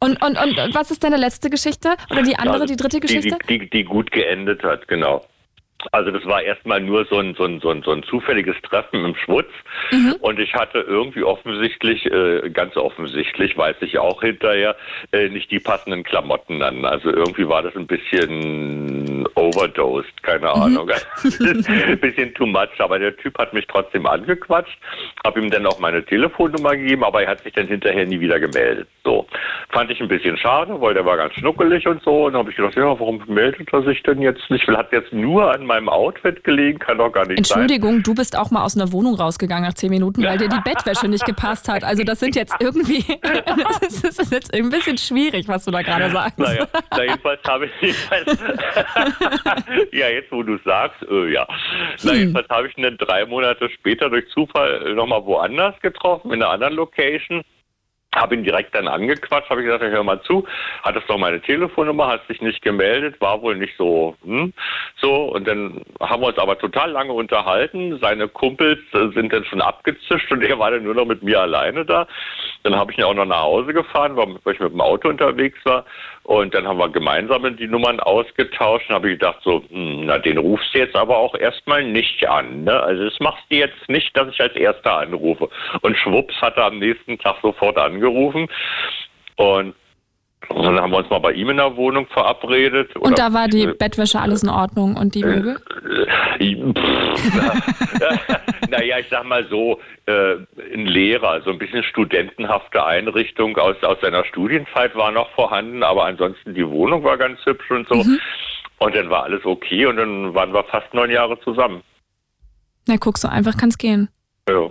Und, und, und was ist deine letzte Geschichte? Oder die andere, also die dritte Geschichte? Die, die, die gut geendet hat, genau. Also das war erstmal nur so ein, so ein, so ein, so ein zufälliges Treffen im Schwutz. Mhm. Und ich hatte irgendwie offensichtlich, äh, ganz offensichtlich, weiß ich auch hinterher, äh, nicht die passenden Klamotten an. Also irgendwie war das ein bisschen overdosed, keine mhm. Ahnung. ein bisschen too much. Aber der Typ hat mich trotzdem angequatscht, habe ihm dann auch meine Telefonnummer gegeben, aber er hat sich dann hinterher nie wieder gemeldet. So. Fand ich ein bisschen schade, weil der war ganz schnuckelig und so. Und dann habe ich gedacht, ja, warum meldet er sich denn jetzt nicht? Hat jetzt nur an meinem Outfit gelegen, kann doch gar nicht Entschuldigung, sein. du bist auch mal aus einer Wohnung rausgegangen nach zehn Minuten, weil dir die Bettwäsche nicht gepasst hat. Also das sind jetzt irgendwie, das ist, das ist jetzt ein bisschen schwierig, was du da gerade sagst. Naja, na jedenfalls habe ich jedenfalls, ja, jetzt wo du sagst, äh, ja. Na, hm. jedenfalls habe ich ihn dann drei Monate später durch Zufall nochmal woanders getroffen, in einer anderen Location habe ihn direkt dann angequatscht, habe ich gesagt, hör mal zu, hattest doch meine Telefonnummer, hast dich nicht gemeldet, war wohl nicht so, hm, so. Und dann haben wir uns aber total lange unterhalten. Seine Kumpels äh, sind dann schon abgezischt und er war dann nur noch mit mir alleine da. Dann habe ich ihn auch noch nach Hause gefahren, weil ich mit dem Auto unterwegs war. Und dann haben wir gemeinsam die Nummern ausgetauscht und habe ich gedacht, so, hm, na, den rufst du jetzt aber auch erstmal nicht an. Ne? Also das machst du jetzt nicht, dass ich als Erster anrufe. Und schwupps hat er am nächsten Tag sofort angerufen. Und und dann haben wir uns mal bei ihm in der Wohnung verabredet. Und da war die Bettwäsche alles in Ordnung und die Möbel? Äh, naja, ich sag mal so, äh, ein Lehrer, so ein bisschen studentenhafte Einrichtung aus, aus seiner Studienzeit war noch vorhanden, aber ansonsten die Wohnung war ganz hübsch und so. Mhm. Und dann war alles okay und dann waren wir fast neun Jahre zusammen. Na, guckst du, einfach kann's gehen. Ja.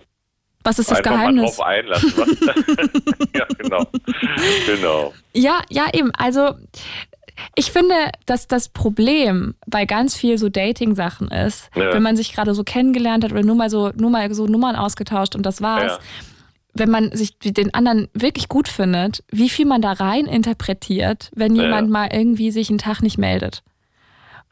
Was ist das Einfach Geheimnis? Mal drauf einlassen. ja, genau. genau. Ja, ja, eben. Also ich finde, dass das Problem bei ganz viel so Dating-Sachen ist, ja. wenn man sich gerade so kennengelernt hat oder nur mal so, nur mal so Nummern ausgetauscht und das war's. Ja. Wenn man sich den anderen wirklich gut findet, wie viel man da rein interpretiert, wenn jemand ja. mal irgendwie sich einen Tag nicht meldet.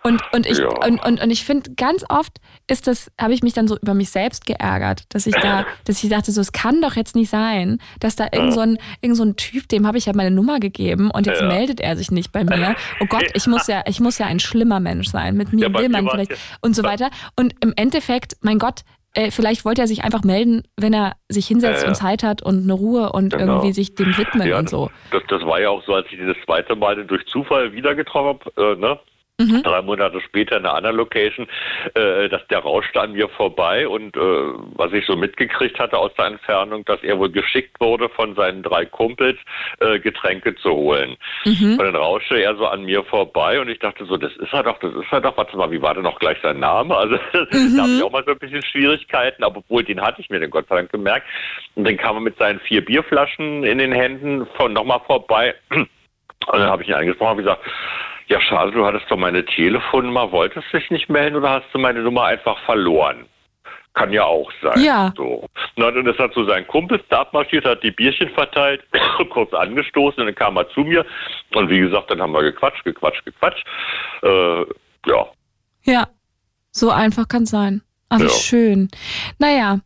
Und, und ich, ja. und, und, und ich finde, ganz oft ist das, habe ich mich dann so über mich selbst geärgert, dass ich da, dass ich dachte, so, es kann doch jetzt nicht sein, dass da irgend so ein, irgend so ein Typ, dem habe ich ja meine Nummer gegeben und jetzt ja. meldet er sich nicht bei mir. Oh Gott, ich muss ja, ich muss ja ein schlimmer Mensch sein. Mit mir ja, will man vielleicht und so weiter. Und im Endeffekt, mein Gott, äh, vielleicht wollte er sich einfach melden, wenn er sich hinsetzt ja, ja. und Zeit hat und eine Ruhe und genau. irgendwie sich dem widmen ja, und so. Das, das war ja auch so, als ich das zweite Mal durch Zufall wieder getroffen habe, äh, ne? Mhm. Drei Monate später in einer anderen Location, äh, dass der rauschte an mir vorbei und äh, was ich so mitgekriegt hatte aus der Entfernung, dass er wohl geschickt wurde von seinen drei Kumpels, äh, Getränke zu holen. Mhm. Und dann rauschte er so an mir vorbei und ich dachte so, das ist er doch, das ist er doch, warte mal, wie war denn noch gleich sein Name? Also mhm. da habe ich auch mal so ein bisschen Schwierigkeiten, aber obwohl den hatte ich mir den Gott sei Dank gemerkt. Und dann kam er mit seinen vier Bierflaschen in den Händen von nochmal vorbei. Und dann habe ich ihn angesprochen und gesagt, ja, schade, du hattest doch meine Telefonnummer, wolltest dich nicht melden oder hast du meine Nummer einfach verloren? Kann ja auch sein. Ja. So. Na, dann ist er zu seinen Kumpels da abmarschiert, hat die Bierchen verteilt, kurz angestoßen und dann kam er zu mir. Und wie gesagt, dann haben wir gequatscht, gequatscht, gequatscht. Äh, ja. Ja, so einfach kann es sein. Ach, ja. schön. Naja,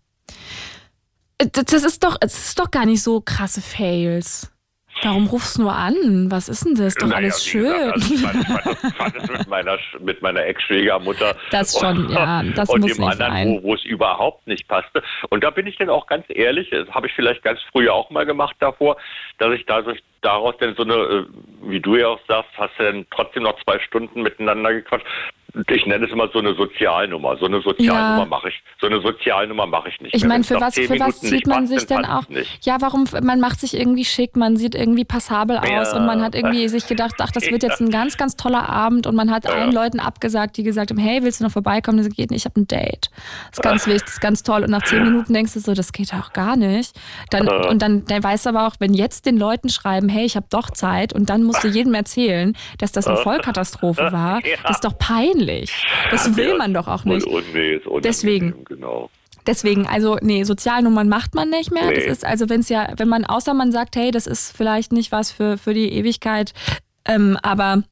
das ist doch, das ist doch gar nicht so krasse Fails. Warum rufst du nur an? Was ist denn das? Doch Naja, alles schön. Gesagt, also ich fand, ich das- fand es mit meiner, mit meiner Ex-Schwiegermutter. Das schon, ja, das und muss dem anderen, sein. Wo, wo es überhaupt nicht passte. Und da bin ich dann auch ganz ehrlich, das habe ich vielleicht ganz früh auch mal gemacht davor, dass ich dadurch daraus dann so eine, äh, wie du ja auch sagst, hast du dann trotzdem noch zwei Stunden miteinander gequatscht. Ich nenne es immer so eine Sozialnummer. So eine Sozialnummer Ja. mache ich. So eine Sozialnummer mache ich nicht. Ich meine, für was, für was zieht man sich denn auch? Nicht. Ja, warum? Man macht sich irgendwie schick, man sieht irgendwie passabel aus Ja. und man hat irgendwie sich gedacht, ach, das wird jetzt ein ganz, ganz toller Abend und man hat Ja. allen Leuten abgesagt, die gesagt haben, hey, willst du noch vorbeikommen? Das geht nicht, ich habe ein Date. Das ist ganz wichtig, das ist ganz toll. Und nach zehn Minuten denkst du so, das geht doch gar nicht. Dann, und dann, dann weißt du aber auch, wenn jetzt den Leuten schreiben, hey, ich habe doch Zeit und dann musst du jedem erzählen, dass das eine Vollkatastrophe war, Ja. das ist doch peinlich. Das will Ja, man doch auch nicht. Und, nee, ist Deswegen. Genau. Deswegen, also nee, Sozialnummern macht man nicht mehr. Das Nee. ist also, wenn es ja, wenn man, außer man sagt, hey, das ist vielleicht nicht was für, für die Ewigkeit, ähm, aber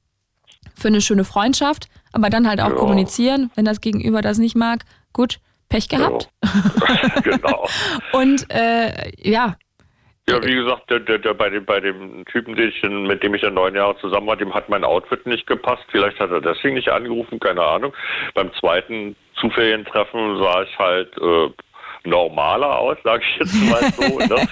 für eine schöne Freundschaft, aber dann halt auch Ja. kommunizieren, wenn das Gegenüber das nicht mag, gut, Pech gehabt. Ja. genau. Und äh, ja, Ja, wie gesagt, der, der, der, bei, dem, bei dem Typen, den ich, mit dem ich ja neun Jahre zusammen war, dem hat mein Outfit nicht gepasst. Vielleicht hat er deswegen nicht angerufen, keine Ahnung. Beim zweiten zufälligen Treffen sah ich halt äh, normaler aus, sage ich jetzt mal so. ne?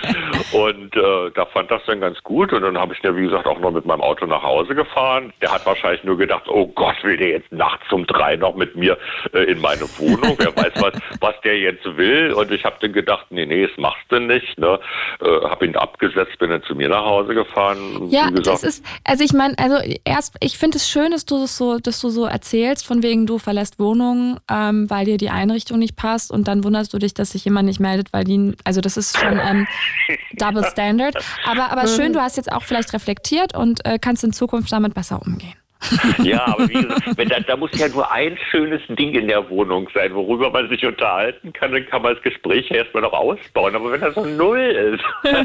Und äh, da fand das dann ganz gut. Und dann habe ich ja, wie gesagt, auch noch mit meinem Auto nach Hause gefahren. Der hat wahrscheinlich nur gedacht, oh Gott, will der jetzt nachts um drei noch mit mir äh, in meine Wohnung? Wer weiß, was, was der jetzt will. Und ich habe dann gedacht, nee, nee, das machst du nicht. Ne? Äh, habe ihn abgesetzt, bin dann zu mir nach Hause gefahren. Ja, das ist, also ich meine, also erst, ich finde es schön, dass du das so, dass du so erzählst, von wegen du verlässt Wohnungen, ähm, weil dir die Einrichtung nicht passt und dann wunderst du dich, dass sich jemand nicht meldet, weil die, also das ist schon ähm, Double Standard. Aber, aber schön, du hast jetzt auch vielleicht reflektiert und äh, kannst in Zukunft damit besser umgehen. Ja, aber wie gesagt, wenn da, da muss ja nur ein schönes Ding in der Wohnung sein, worüber man sich unterhalten kann, dann kann man das Gespräch ja erstmal noch ausbauen. Aber wenn das so null ist.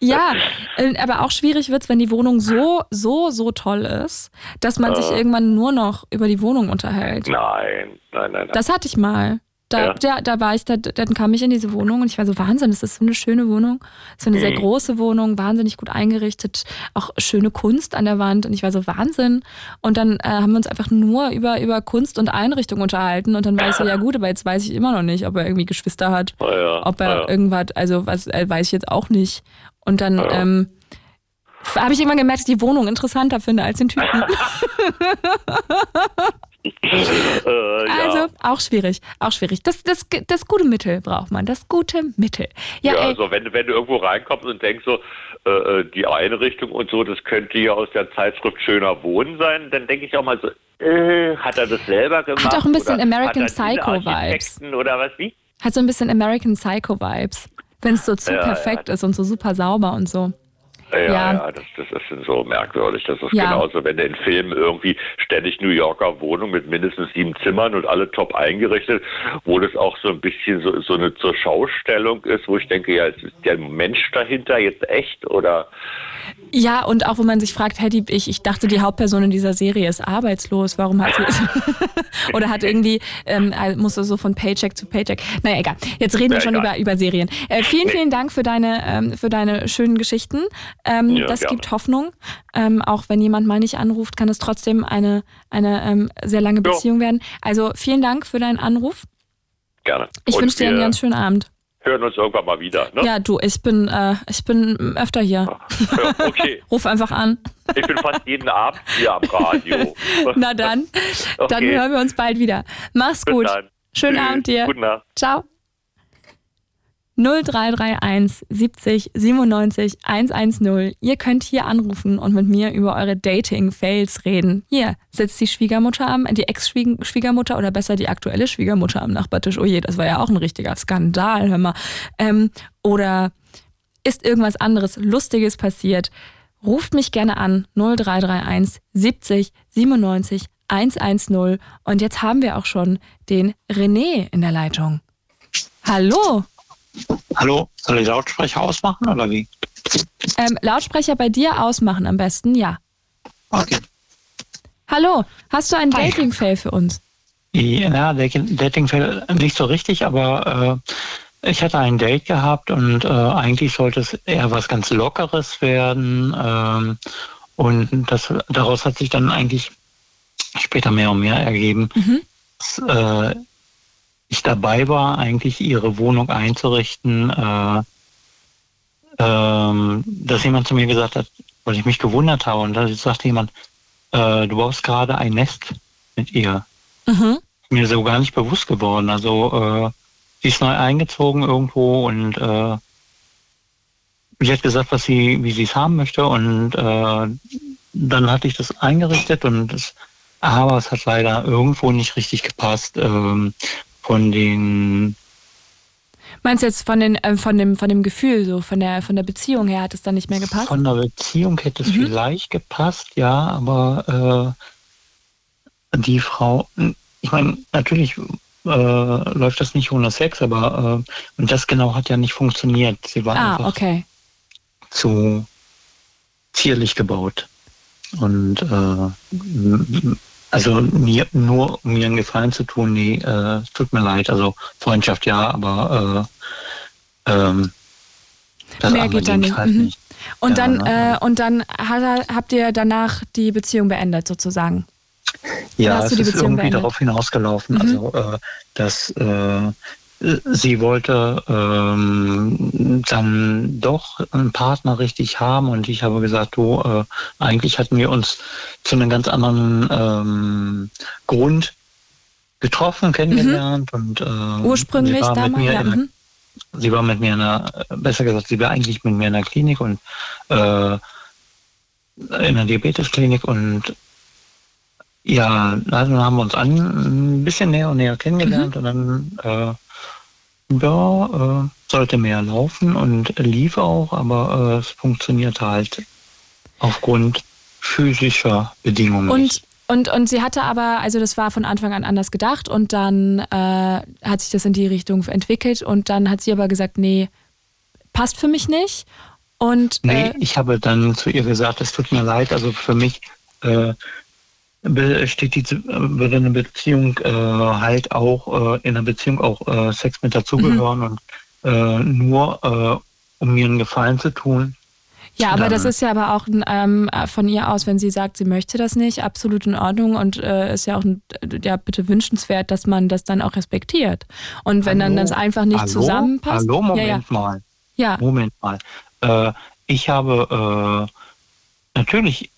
Ja, äh, aber auch schwierig wird's, wenn die Wohnung so, so, so toll ist, dass man sich irgendwann nur noch über die Wohnung unterhält. nein, nein, nein, nein. Das hatte ich mal. Da, Ja. da, da war ich, da, dann kam ich in diese Wohnung und ich war so, Wahnsinn, das ist so eine schöne Wohnung. Ist eine sehr Mhm. große Wohnung, wahnsinnig gut eingerichtet, auch schöne Kunst an der Wand und ich war so, Wahnsinn. Und dann äh, haben wir uns einfach nur über, über Kunst und Einrichtung unterhalten und dann war ich so, ja gut, aber jetzt weiß ich immer noch nicht, ob er irgendwie Geschwister hat, Ah ja, ob er ja. irgendwas, also was äh, weiß ich jetzt auch nicht. Und dann Ja. ähm, habe ich irgendwann gemerkt, dass ich die Wohnung interessanter finde als den Typen. Äh, ja. Also auch schwierig, auch schwierig. Das, das, das gute Mittel braucht man, das gute Mittel. Ja, Ja, also wenn, wenn du irgendwo reinkommst und denkst so, äh, äh, die Einrichtung und so, das könnte ja aus der Zeitschrift Schöner Wohnen sein, dann denke ich auch mal so, äh, hat er das selber gemacht? auch ein bisschen American hat er Psycho-Vibes. Oder was, wie? hat so ein bisschen American Psycho-Vibes. Wenn es so zu Ja, perfekt ist und so super sauber und so. Ja, Ja. ja, das, das ist so merkwürdig. Das ist Ja. genauso, wenn in Filmen irgendwie ständig New Yorker Wohnung mit mindestens sieben Zimmern und alle top eingerichtet, wo das auch so ein bisschen so, so eine zur Schaustellung ist, wo ich denke, ja, ist der Mensch dahinter jetzt echt oder Ja, und auch wo man sich fragt, hey, die, ich, ich dachte, die Hauptperson in dieser Serie ist arbeitslos. Warum hat sie. Oder hat irgendwie, ähm, äh, muss so von Paycheck zu Paycheck. Naja, egal. Jetzt reden wir Ja, schon egal. über, über Serien. Äh, vielen, vielen Dank für deine, ähm, für deine schönen Geschichten. Ähm, Ja, das gerne. gibt Hoffnung. Ähm, auch wenn jemand mal nicht anruft, kann es trotzdem eine, eine ähm, sehr lange Ja. Beziehung werden. Also vielen Dank für deinen Anruf. gerne. Ich Und wünsche dir einen ganz schönen Abend. Hören uns irgendwann mal wieder. Ne? Ja, du, ich bin, äh, ich bin öfter hier. Okay. Ruf einfach an. Ich bin fast jeden Abend hier am Radio. Na dann, dann Okay. hören wir uns bald wieder. Mach's Bis gut. dann. Schönen Tschüss. Abend dir. Gute Nacht. Ciao. 0331 70 97 110. Ihr könnt hier anrufen und mit mir über eure Dating-Fails reden. Hier sitzt die Schwiegermutter am, die Ex-Schwiegermutter oder besser die aktuelle Schwiegermutter am Nachbartisch. Oh je, das war ja auch ein richtiger Skandal, hör mal. Ähm, oder ist irgendwas anderes Lustiges passiert? Ruft mich gerne an 0331 70 97 110. Und jetzt haben wir auch schon den René in der Leitung. Hallo. Hallo, soll ich Lautsprecher ausmachen oder wie? Ähm, Lautsprecher bei dir ausmachen am besten, ja. Okay. Hallo, hast du einen. Dating-Fail für uns? Ja, Dating Dating nicht so richtig, aber ich hatte ein Date gehabt und äh, eigentlich sollte es eher was ganz Lockeres werden. Ähm, und das, daraus hat sich dann eigentlich später mehr und mehr ergeben, mhm. dass äh, ich dabei war, eigentlich ihre Wohnung einzurichten, äh, ähm, dass jemand zu mir gesagt hat, weil ich mich gewundert habe, und da sagte jemand, äh, du baust gerade ein Nest mit ihr. Mhm. Mir so gar nicht bewusst geworden. Also äh, sie ist neu eingezogen irgendwo und äh, sie hat gesagt, was sie, wie sie es haben möchte und äh, dann hatte ich das eingerichtet und das, aber es hat leider irgendwo nicht richtig gepasst ähm, von den Meinst du jetzt von, den, äh, von, dem, von dem Gefühl, so von der, von der Beziehung her hat es dann nicht mehr gepasst? Von der Beziehung hätte es mhm. vielleicht gepasst, ja, aber äh, die Frau, ich meine, natürlich äh, läuft das nicht ohne Sex, aber äh, und das genau hat ja nicht funktioniert. Sie war ah, einfach okay. zu zierlich gebaut. Und äh, also mir, nur um mir einen Gefallen zu tun, nee, äh, tut mir leid. Also Freundschaft ja, aber äh, ähm, das Mehr geht da nicht. Halt mhm. nicht. Und ja, dann, ne? äh, und dann hat, habt ihr danach die Beziehung beendet sozusagen? Ja, es ist irgendwie beendet? darauf hinausgelaufen, mhm. also äh, dass äh, sie wollte ähm, dann doch einen Partner richtig haben und ich habe gesagt, du, äh, eigentlich hatten wir uns zu einem ganz anderen ähm, Grund getroffen, kennengelernt mhm. und äh, ursprünglich damals. Ja. Der, mhm. Sie war mit mir in der, besser gesagt, sie war eigentlich mit mir in der Klinik und äh, in der Diabetesklinik und ja, dann haben wir uns an, ein bisschen näher und näher kennengelernt mhm. und dann äh, ja, äh, sollte mehr laufen und lief auch, aber äh, es funktioniert halt aufgrund physischer Bedingungen. Und, und, und sie hatte aber, also das war von Anfang an anders gedacht und dann äh, hat sich das in die Richtung entwickelt und dann hat sie aber gesagt, nee, passt für mich nicht. Und, nee, äh, ich habe dann zu ihr gesagt, es tut mir leid, also für mich äh, steht die, würde eine Beziehung äh, halt auch äh, in einer Beziehung auch äh, Sex mit dazugehören mhm. und äh, nur äh, um mir einen Gefallen zu tun. Ja, aber das ist ja aber auch ähm, von ihr aus, wenn sie sagt, sie möchte das nicht, absolut in Ordnung und äh, ist ja auch ja bitte wünschenswert, dass man das dann auch respektiert. Und wenn hallo, dann das einfach nicht hallo, zusammenpasst. Hallo, Moment ja, ja. mal. Ja. Moment mal. Äh, ich habe äh, natürlich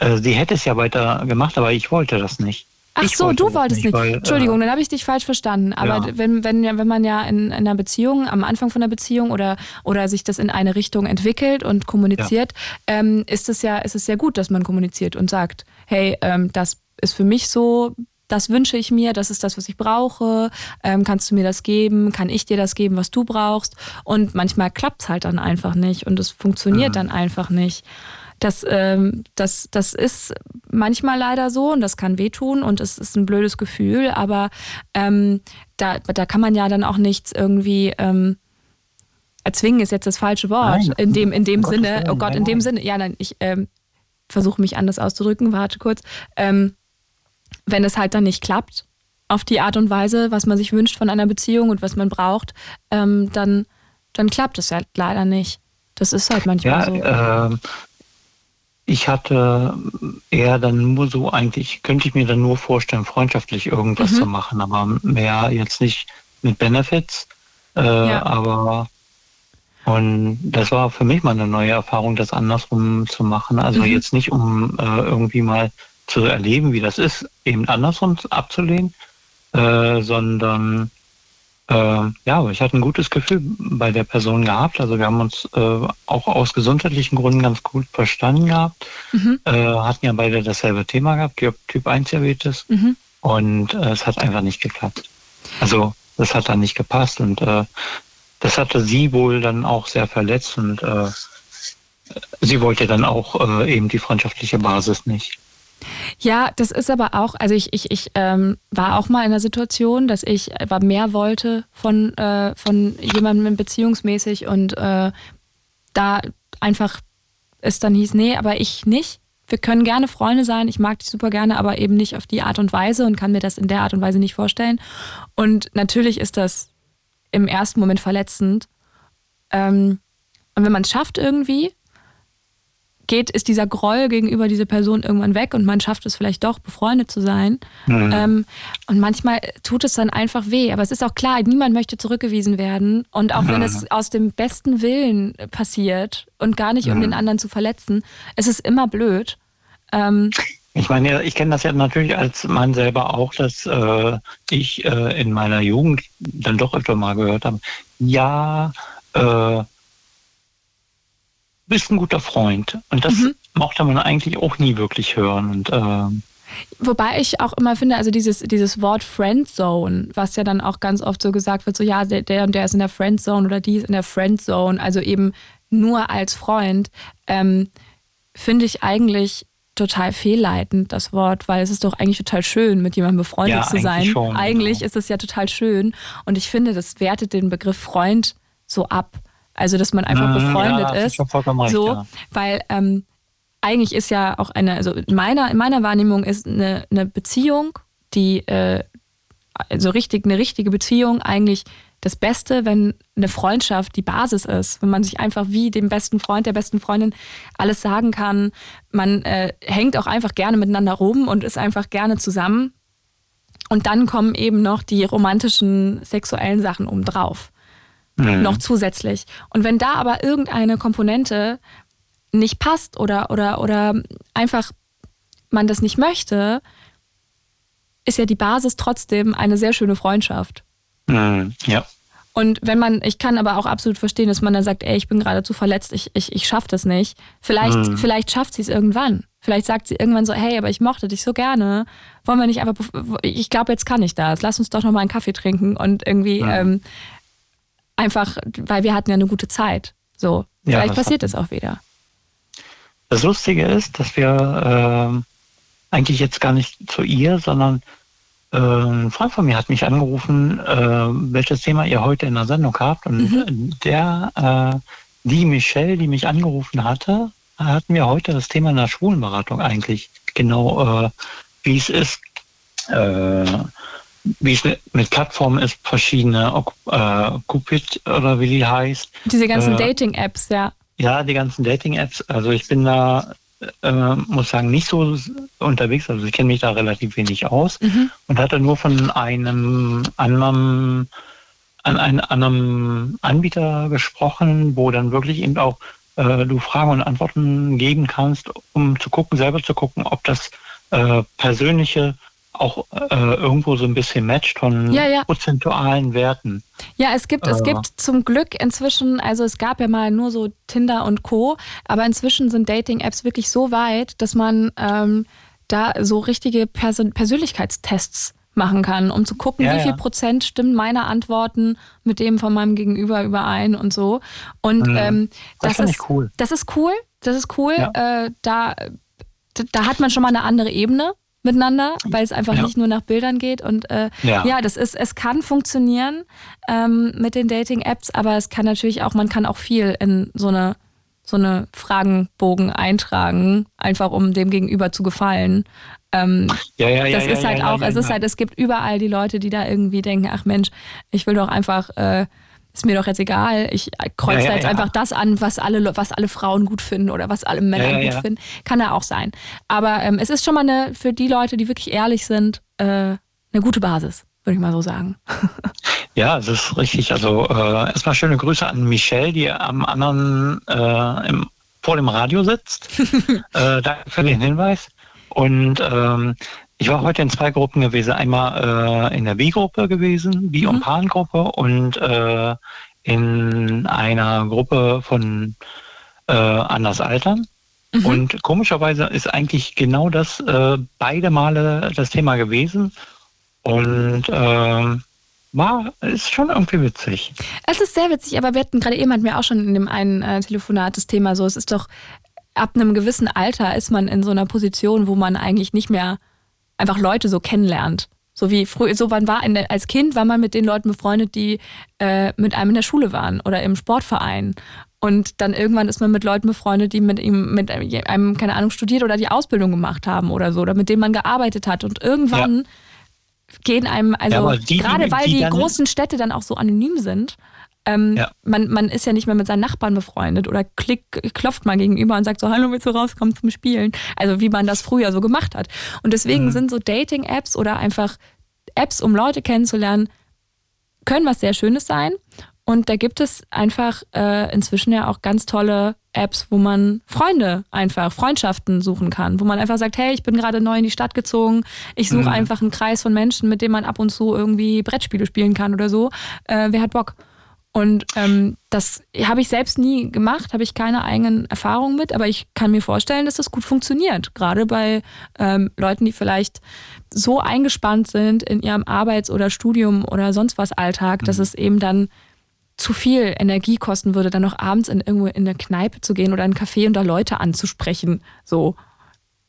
äh, sie hätte es ja weiter gemacht, aber ich wollte das nicht. Ach ich so, wollte du wolltest nicht. Weil, Entschuldigung, äh, dann habe ich dich falsch verstanden. Aber ja. wenn, wenn, wenn man ja in, in, einer Beziehung, am Anfang von einer Beziehung oder, oder sich das in eine Richtung entwickelt und kommuniziert, ja. ähm, ist es ja, ist es ja gut, dass man kommuniziert und sagt, hey, ähm, das ist für mich so, das wünsche ich mir, das ist das, was ich brauche. Ähm, kannst du mir das geben? Kann ich dir das geben, was du brauchst? Und manchmal klappt es halt dann einfach nicht und es funktioniert mhm. dann einfach nicht. Das, ähm, das, das ist manchmal leider so und das kann wehtun und es ist ein blödes Gefühl, aber ähm, da, da kann man ja dann auch nichts irgendwie. Ähm, erzwingen ist jetzt das falsche Wort. Nein. In dem, in dem oh Sinne, oh Gott, in dem Sinne, ja, nein, ich ähm, versuche mich anders auszudrücken, warte kurz. Ähm, wenn es halt dann nicht klappt, auf die Art und Weise, was man sich wünscht von einer Beziehung und was man braucht, ähm, dann, dann klappt es halt leider nicht. Das ist halt manchmal ja, so. Äh, ich hatte eher dann nur so eigentlich, könnte ich mir dann nur vorstellen, freundschaftlich irgendwas mhm. zu machen, aber mehr jetzt nicht mit Benefits. Äh, ja. Aber und das war für mich mal eine neue Erfahrung, das andersrum zu machen. Also mhm. jetzt nicht, um äh, irgendwie mal zu erleben, wie das ist, eben andersrum abzulehnen, äh, sondern äh, ja, aber ich hatte ein gutes Gefühl bei der Person gehabt. Also wir haben uns äh, auch aus gesundheitlichen Gründen ganz gut verstanden gehabt. Mhm. Äh, hatten ja beide dasselbe Thema gehabt, Typ 1 Diabetes. Mhm. Und äh, es hat einfach nicht geklappt. Also das hat dann nicht gepasst und äh, das hatte sie wohl dann auch sehr verletzt und äh, sie wollte dann auch eben die freundschaftliche Basis nicht. Ja, das ist aber auch, also ich, ich, ich ähm, war auch mal in der Situation, dass ich aber mehr wollte von, äh, von jemandem beziehungsmäßig und äh, da einfach es dann hieß, nee, aber ich nicht. Wir können gerne Freunde sein, ich mag dich super gerne, aber eben nicht auf die Art und Weise und kann mir das in der Art und Weise nicht vorstellen. Und natürlich ist das im ersten Moment verletzend. Ähm, und wenn man es schafft irgendwie, geht, ist dieser Groll gegenüber dieser Person irgendwann weg und man schafft es vielleicht doch, befreundet zu sein. Mhm. Ähm, und manchmal tut es dann einfach weh. Aber es ist auch klar, niemand möchte zurückgewiesen werden. Und auch mhm. wenn es aus dem besten Willen passiert und gar nicht, um mhm. den anderen zu verletzen, es ist immer blöd. Ähm, ich meine, ich kenne das ja natürlich als Mann selber auch, dass äh, ich äh, in meiner Jugend dann doch öfter mal gehört habe, ja, äh, bist ein guter Freund. Und das mhm. mochte man eigentlich auch nie wirklich hören. Und äh, Wobei ich auch immer finde, also dieses, dieses Wort Friendzone, was ja dann auch ganz oft so gesagt wird, so ja, der, der und der ist in der Friendzone oder die ist in der Friendzone, also eben nur als Freund, ähm, finde ich eigentlich total fehlleitend, das Wort, weil es ist doch eigentlich total schön, mit jemandem befreundet ja, zu sein. Schon, eigentlich genau. ist es ja total schön und ich finde, das wertet den Begriff Freund so ab. Also, dass man einfach mhm, befreundet ja, ist. ist recht, so, ja. weil ähm, eigentlich ist ja auch eine, also in meiner, in meiner Wahrnehmung ist eine, eine Beziehung, die äh, also richtig, eine richtige Beziehung eigentlich das Beste, wenn eine Freundschaft die Basis ist, wenn man sich einfach wie dem besten Freund, der besten Freundin alles sagen kann. Man äh, hängt auch einfach gerne miteinander rum und ist einfach gerne zusammen. Und dann kommen eben noch die romantischen sexuellen Sachen obendrauf mhm. noch zusätzlich. Und wenn da aber irgendeine Komponente nicht passt oder, oder, oder einfach man das nicht möchte, ist ja die Basis trotzdem eine sehr schöne Freundschaft. Mhm. Ja. Und wenn man, ich kann aber auch absolut verstehen, dass man dann sagt, ey, ich bin gerade zu verletzt, ich, ich, ich schaffe das nicht. Vielleicht, mhm. vielleicht schafft sie es irgendwann. Vielleicht sagt sie irgendwann so, hey, aber ich mochte dich so gerne. Wollen wir nicht einfach, ich glaube, jetzt kann ich das. Lass uns doch noch mal einen Kaffee trinken und irgendwie mhm. ähm, Einfach, weil wir hatten ja eine gute Zeit. So, ja, vielleicht passiert es auch wieder. Das Lustige ist, dass wir äh, eigentlich jetzt gar nicht zu ihr, sondern äh, ein Freund von mir hat mich angerufen, äh, welches Thema ihr heute in der Sendung habt. Und mhm. der, äh, die Michelle, die mich angerufen hatte, hatten wir heute das Thema in der Schwulenberatung eigentlich genau, äh, wie es ist, äh, wie es mit Plattformen ist, verschiedene, äh, Cupid oder wie die heißt. Diese ganzen äh, Dating-Apps, ja. Ja, die ganzen Dating-Apps. Also ich bin da, äh, muss sagen, nicht so unterwegs. Also ich kenne mich da relativ wenig aus mhm. und hatte nur von einem anderen an einen anderen Anbieter gesprochen, wo dann wirklich eben auch äh, du Fragen und Antworten geben kannst, um zu gucken, selber zu gucken, ob das äh, persönliche auch äh, irgendwo so ein bisschen matcht von ja, ja. prozentualen Werten. Ja, es gibt, äh. es gibt zum Glück inzwischen, also es gab ja mal nur so Tinder und Co., aber inzwischen sind Dating-Apps wirklich so weit, dass man ähm, da so richtige Persön Persönlichkeitstests machen kann, um zu gucken, ja, wie viel Prozent stimmen meine Antworten mit dem von meinem Gegenüber überein und so. Und mhm. ähm, das, das ist cool. Das ist cool. Das ist cool. Äh, da, da hat man schon mal eine andere Ebene miteinander, weil es einfach ja. nicht nur nach Bildern geht. Und äh, ja. ja. das ist, es kann funktionieren ähm, mit den Dating-Apps, aber es kann natürlich auch, man kann auch viel in so eine so eine Fragenbogen eintragen, einfach um dem Gegenüber zu gefallen. Ähm, ja, ja, ja, das ist halt auch, es ist halt, es gibt überall die Leute, die da irgendwie denken, ach Mensch, ich will doch einfach äh, ist mir doch jetzt egal. Ich kreuze ja, ja, jetzt ja. einfach das an, was alle, was alle Frauen gut finden oder was alle Männer gut finden. Kann ja auch sein. Aber ähm, es ist schon mal eine, für die Leute, die wirklich ehrlich sind, äh, eine gute Basis, würde ich mal so sagen. Ja, das ist richtig. Also äh, erstmal schöne Grüße an Michelle, die am anderen äh, im, vor dem Radio sitzt. äh, danke für den Hinweis. Und ähm, ich war heute in zwei Gruppen gewesen. Einmal äh, in der B-Gruppe gewesen, B- und mhm. Pan-Gruppe und äh, in einer Gruppe von äh, Anders Altern. Mhm. Und komischerweise ist eigentlich genau das äh, beide Male das Thema gewesen. Und äh, war, ist schon irgendwie witzig. Es ist sehr witzig, aber wir hatten gerade eben hatten wir auch schon in dem einen äh, Telefonat das Thema so, es ist doch ab einem gewissen Alter ist man in so einer Position, wo man eigentlich nicht mehr einfach Leute so kennenlernt. So wie früher, so man war der, als Kind war man mit den Leuten befreundet, die äh, mit einem in der Schule waren oder im Sportverein. Und dann irgendwann ist man mit Leuten befreundet, die mit ihm, mit einem, keine Ahnung, studiert oder die Ausbildung gemacht haben oder so, oder mit denen man gearbeitet hat. Und irgendwann gehen einem, also die, gerade weil die, die großen Städte dann auch so anonym sind, ähm, ja. man, man ist ja nicht mehr mit seinen Nachbarn befreundet oder klick, klopft mal gegenüber und sagt so, hallo, willst du rauskommen zum Spielen? Also wie man das früher so gemacht hat. Und deswegen mhm. sind so Dating-Apps oder einfach Apps, um Leute kennenzulernen, können was sehr Schönes sein. Und da gibt es einfach äh, inzwischen ja auch ganz tolle Apps, wo man Freunde einfach, Freundschaften suchen kann, wo man einfach sagt, hey, ich bin gerade neu in die Stadt gezogen, ich suche mhm. einfach einen Kreis von Menschen, mit dem man ab und zu irgendwie Brettspiele spielen kann oder so. Äh, wer hat Bock? Und ähm, das habe ich selbst nie gemacht, habe ich keine eigenen Erfahrungen mit, aber ich kann mir vorstellen, dass das gut funktioniert. Gerade bei ähm, Leuten, die vielleicht so eingespannt sind in ihrem Arbeits- oder Studium oder sonst was Alltag, mhm. dass es eben dann zu viel Energie kosten würde, dann noch abends in irgendwo in eine Kneipe zu gehen oder in ein Café und da Leute anzusprechen. So.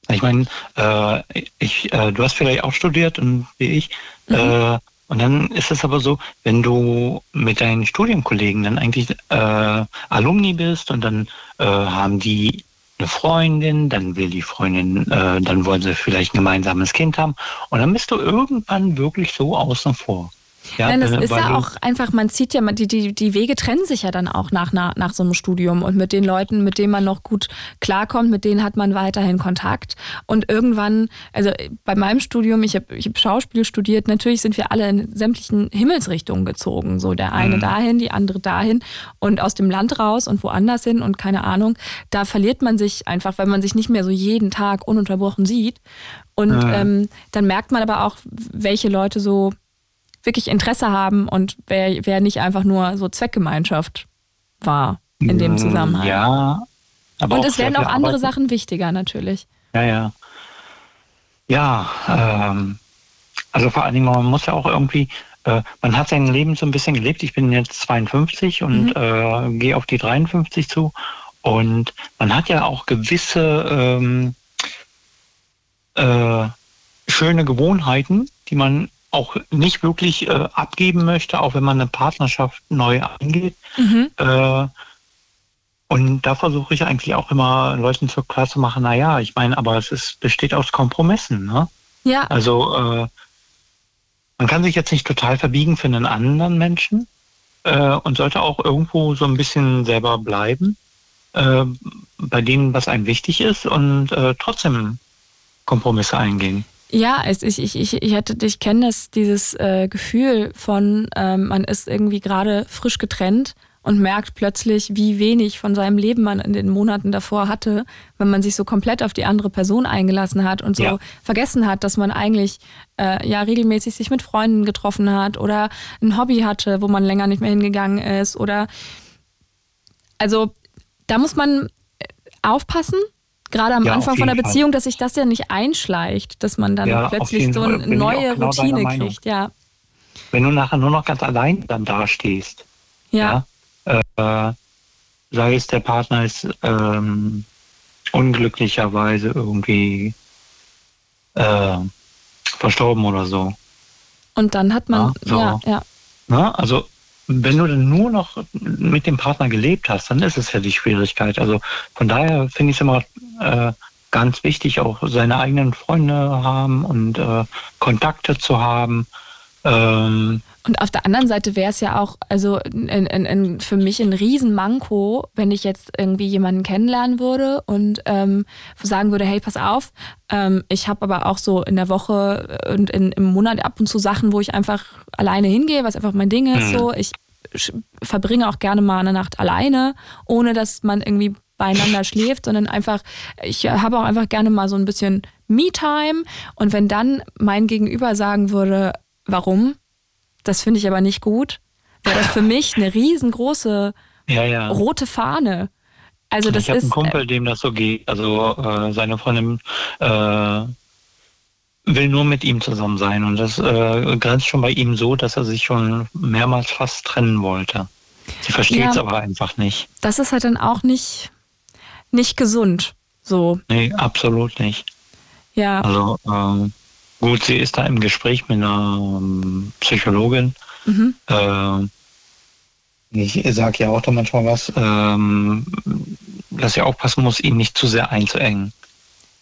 Ich meine, äh, ich, äh, du hast vielleicht auch studiert und wie ich. Mhm. Äh, und dann ist es aber so, wenn du mit deinen Studienkollegen dann eigentlich äh, Alumni bist und dann äh, haben die eine Freundin, dann will die Freundin, äh, dann wollen sie vielleicht ein gemeinsames Kind haben und dann bist du irgendwann wirklich so außen vor. Ja, Nein, das äh, ist ja auch einfach, man zieht ja, die, die, die Wege trennen sich ja dann auch nach, nach, nach so einem Studium und mit den Leuten, mit denen man noch gut klarkommt, mit denen hat man weiterhin Kontakt. Und irgendwann, also bei meinem Studium, ich habe ich hab Schauspiel studiert, natürlich sind wir alle in sämtlichen Himmelsrichtungen gezogen. So der eine mhm. dahin, die andere dahin und aus dem Land raus und woanders hin und keine Ahnung. Da verliert man sich einfach, weil man sich nicht mehr so jeden Tag ununterbrochen sieht. Und mhm. ähm, dann merkt man aber auch, welche Leute so wirklich Interesse haben und wer, wer nicht einfach nur so Zweckgemeinschaft war in dem mm, Zusammenhang. Ja. Aber und es werden auch andere Arbeit. Sachen wichtiger natürlich. Ja, ja. Ja, ähm, also vor allen Dingen, man muss ja auch irgendwie, äh, man hat sein Leben so ein bisschen gelebt. Ich bin jetzt 52 und mhm. äh, gehe auf die 53 zu. Und man hat ja auch gewisse ähm, äh, schöne Gewohnheiten, die man auch nicht wirklich äh, abgeben möchte, auch wenn man eine Partnerschaft neu eingeht. Mhm. Äh, und da versuche ich eigentlich auch immer Leuten zur klar zu machen, naja, ich meine, aber es ist, besteht aus Kompromissen. Ne? Ja. Also äh, man kann sich jetzt nicht total verbiegen für einen anderen Menschen äh, und sollte auch irgendwo so ein bisschen selber bleiben, äh, bei denen, was einem wichtig ist und äh, trotzdem Kompromisse eingehen. Ja, ich, ich, ich, ich, hatte, ich kenne das, dieses äh, Gefühl von, ähm, man ist irgendwie gerade frisch getrennt und merkt plötzlich, wie wenig von seinem Leben man in den Monaten davor hatte, wenn man sich so komplett auf die andere Person eingelassen hat und so ja. vergessen hat, dass man eigentlich äh, ja regelmäßig sich mit Freunden getroffen hat oder ein Hobby hatte, wo man länger nicht mehr hingegangen ist oder also da muss man äh, aufpassen, gerade am ja, Anfang von der Beziehung, Fall. dass sich das ja nicht einschleicht, dass man dann ja, plötzlich so eine neue genau Routine kriegt, ja. Wenn du nachher nur noch ganz allein dann dastehst, ja, ja äh, sei es der Partner ist ähm, unglücklicherweise irgendwie äh, verstorben oder so. Und dann hat man, ja, so. ja, ja. Na, also wenn du dann nur noch mit dem Partner gelebt hast, dann ist es ja die Schwierigkeit. Also von daher finde ich es immer äh, ganz wichtig, auch seine eigenen Freunde haben und äh, Kontakte zu haben. Ähm, und auf der anderen Seite wäre es ja auch, also in, in, in für mich ein Riesenmanko, wenn ich jetzt irgendwie jemanden kennenlernen würde und ähm, sagen würde, hey, pass auf, ähm, ich habe aber auch so in der Woche und in, im Monat ab und zu Sachen, wo ich einfach alleine hingehe, was einfach mein Ding ist. Mhm. So, ich verbringe auch gerne mal eine Nacht alleine, ohne dass man irgendwie beieinander schläft, sondern einfach, ich habe auch einfach gerne mal so ein bisschen Me-Time. Und wenn dann mein Gegenüber sagen würde, warum? Das finde ich aber nicht gut, wäre das für mich eine riesengroße ja, ja. rote Fahne. Also das ich habe einen Kumpel, dem das so geht. Also äh, seine Freundin äh, will nur mit ihm zusammen sein und das äh, grenzt schon bei ihm so, dass er sich schon mehrmals fast trennen wollte. Sie versteht es ja, aber einfach nicht. Das ist halt dann auch nicht nicht gesund. So. Nee, absolut nicht. Ja. Also ähm, gut, sie ist da im Gespräch mit einer ähm, Psychologin. Mhm. Äh, ich sage ja auch da manchmal was, ähm, dass sie aufpassen muss, ihn nicht zu sehr einzuengen.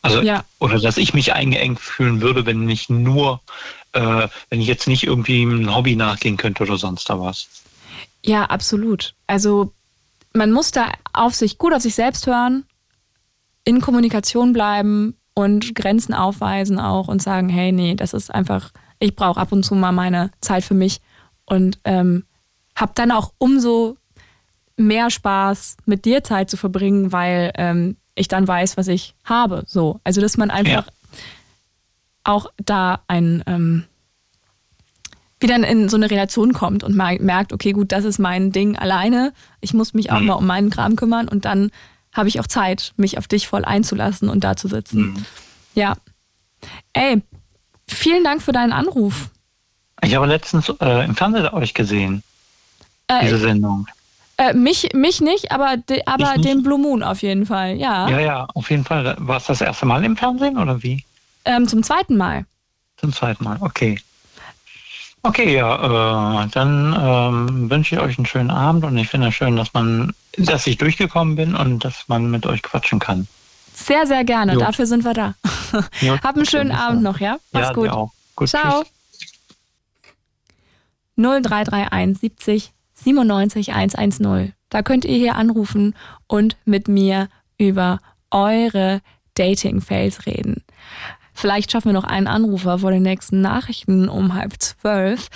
Also, Ja. oder dass ich mich eingeengt fühlen würde, wenn ich nur, äh, wenn ich jetzt nicht irgendwie ein Hobby nachgehen könnte oder sonst da was. Ja, absolut. Also man muss da auf sich gut auf sich selbst hören, in Kommunikation bleiben und Grenzen aufweisen auch und sagen, hey, nee, das ist einfach, ich brauche ab und zu mal meine Zeit für mich und ähm, habe dann auch umso mehr Spaß, mit dir Zeit zu verbringen, weil ähm, ich dann weiß, was ich habe. So, also dass man einfach auch da ein ähm, wieder in so eine Relation kommt und merkt, okay, gut, das ist mein Ding alleine. Ich muss mich auch mal um meinen Kram kümmern und dann habe ich auch Zeit, mich auf dich voll einzulassen und da zu sitzen. Ja. Ey, vielen Dank für deinen Anruf. Ich habe letztens äh, im Fernsehen euch gesehen, diese Äh, Sendung. äh, mich, mich nicht, aber, de, aber Ich nicht? den Blue Moon auf jeden Fall, ja. Ja, ja, auf jeden Fall. War es das erste Mal im Fernsehen oder wie? Ähm, zum zweiten Mal. Zum zweiten Mal, okay. Okay, ja, äh, dann ähm, wünsche ich euch einen schönen Abend und ich finde es schön, dass man, dass ich durchgekommen bin und dass man mit euch quatschen kann. Sehr, sehr gerne. Jo. Dafür sind wir da. Jo, Hab einen schönen Abend noch, ja? Mach's ja, gut. auch. Gut, Ciao. tschüss. 0331 70 97 110. Da könnt ihr hier anrufen und mit mir über eure Dating-Fails reden. Vielleicht schaffen wir noch einen Anrufer vor den nächsten Nachrichten um halb zwölf.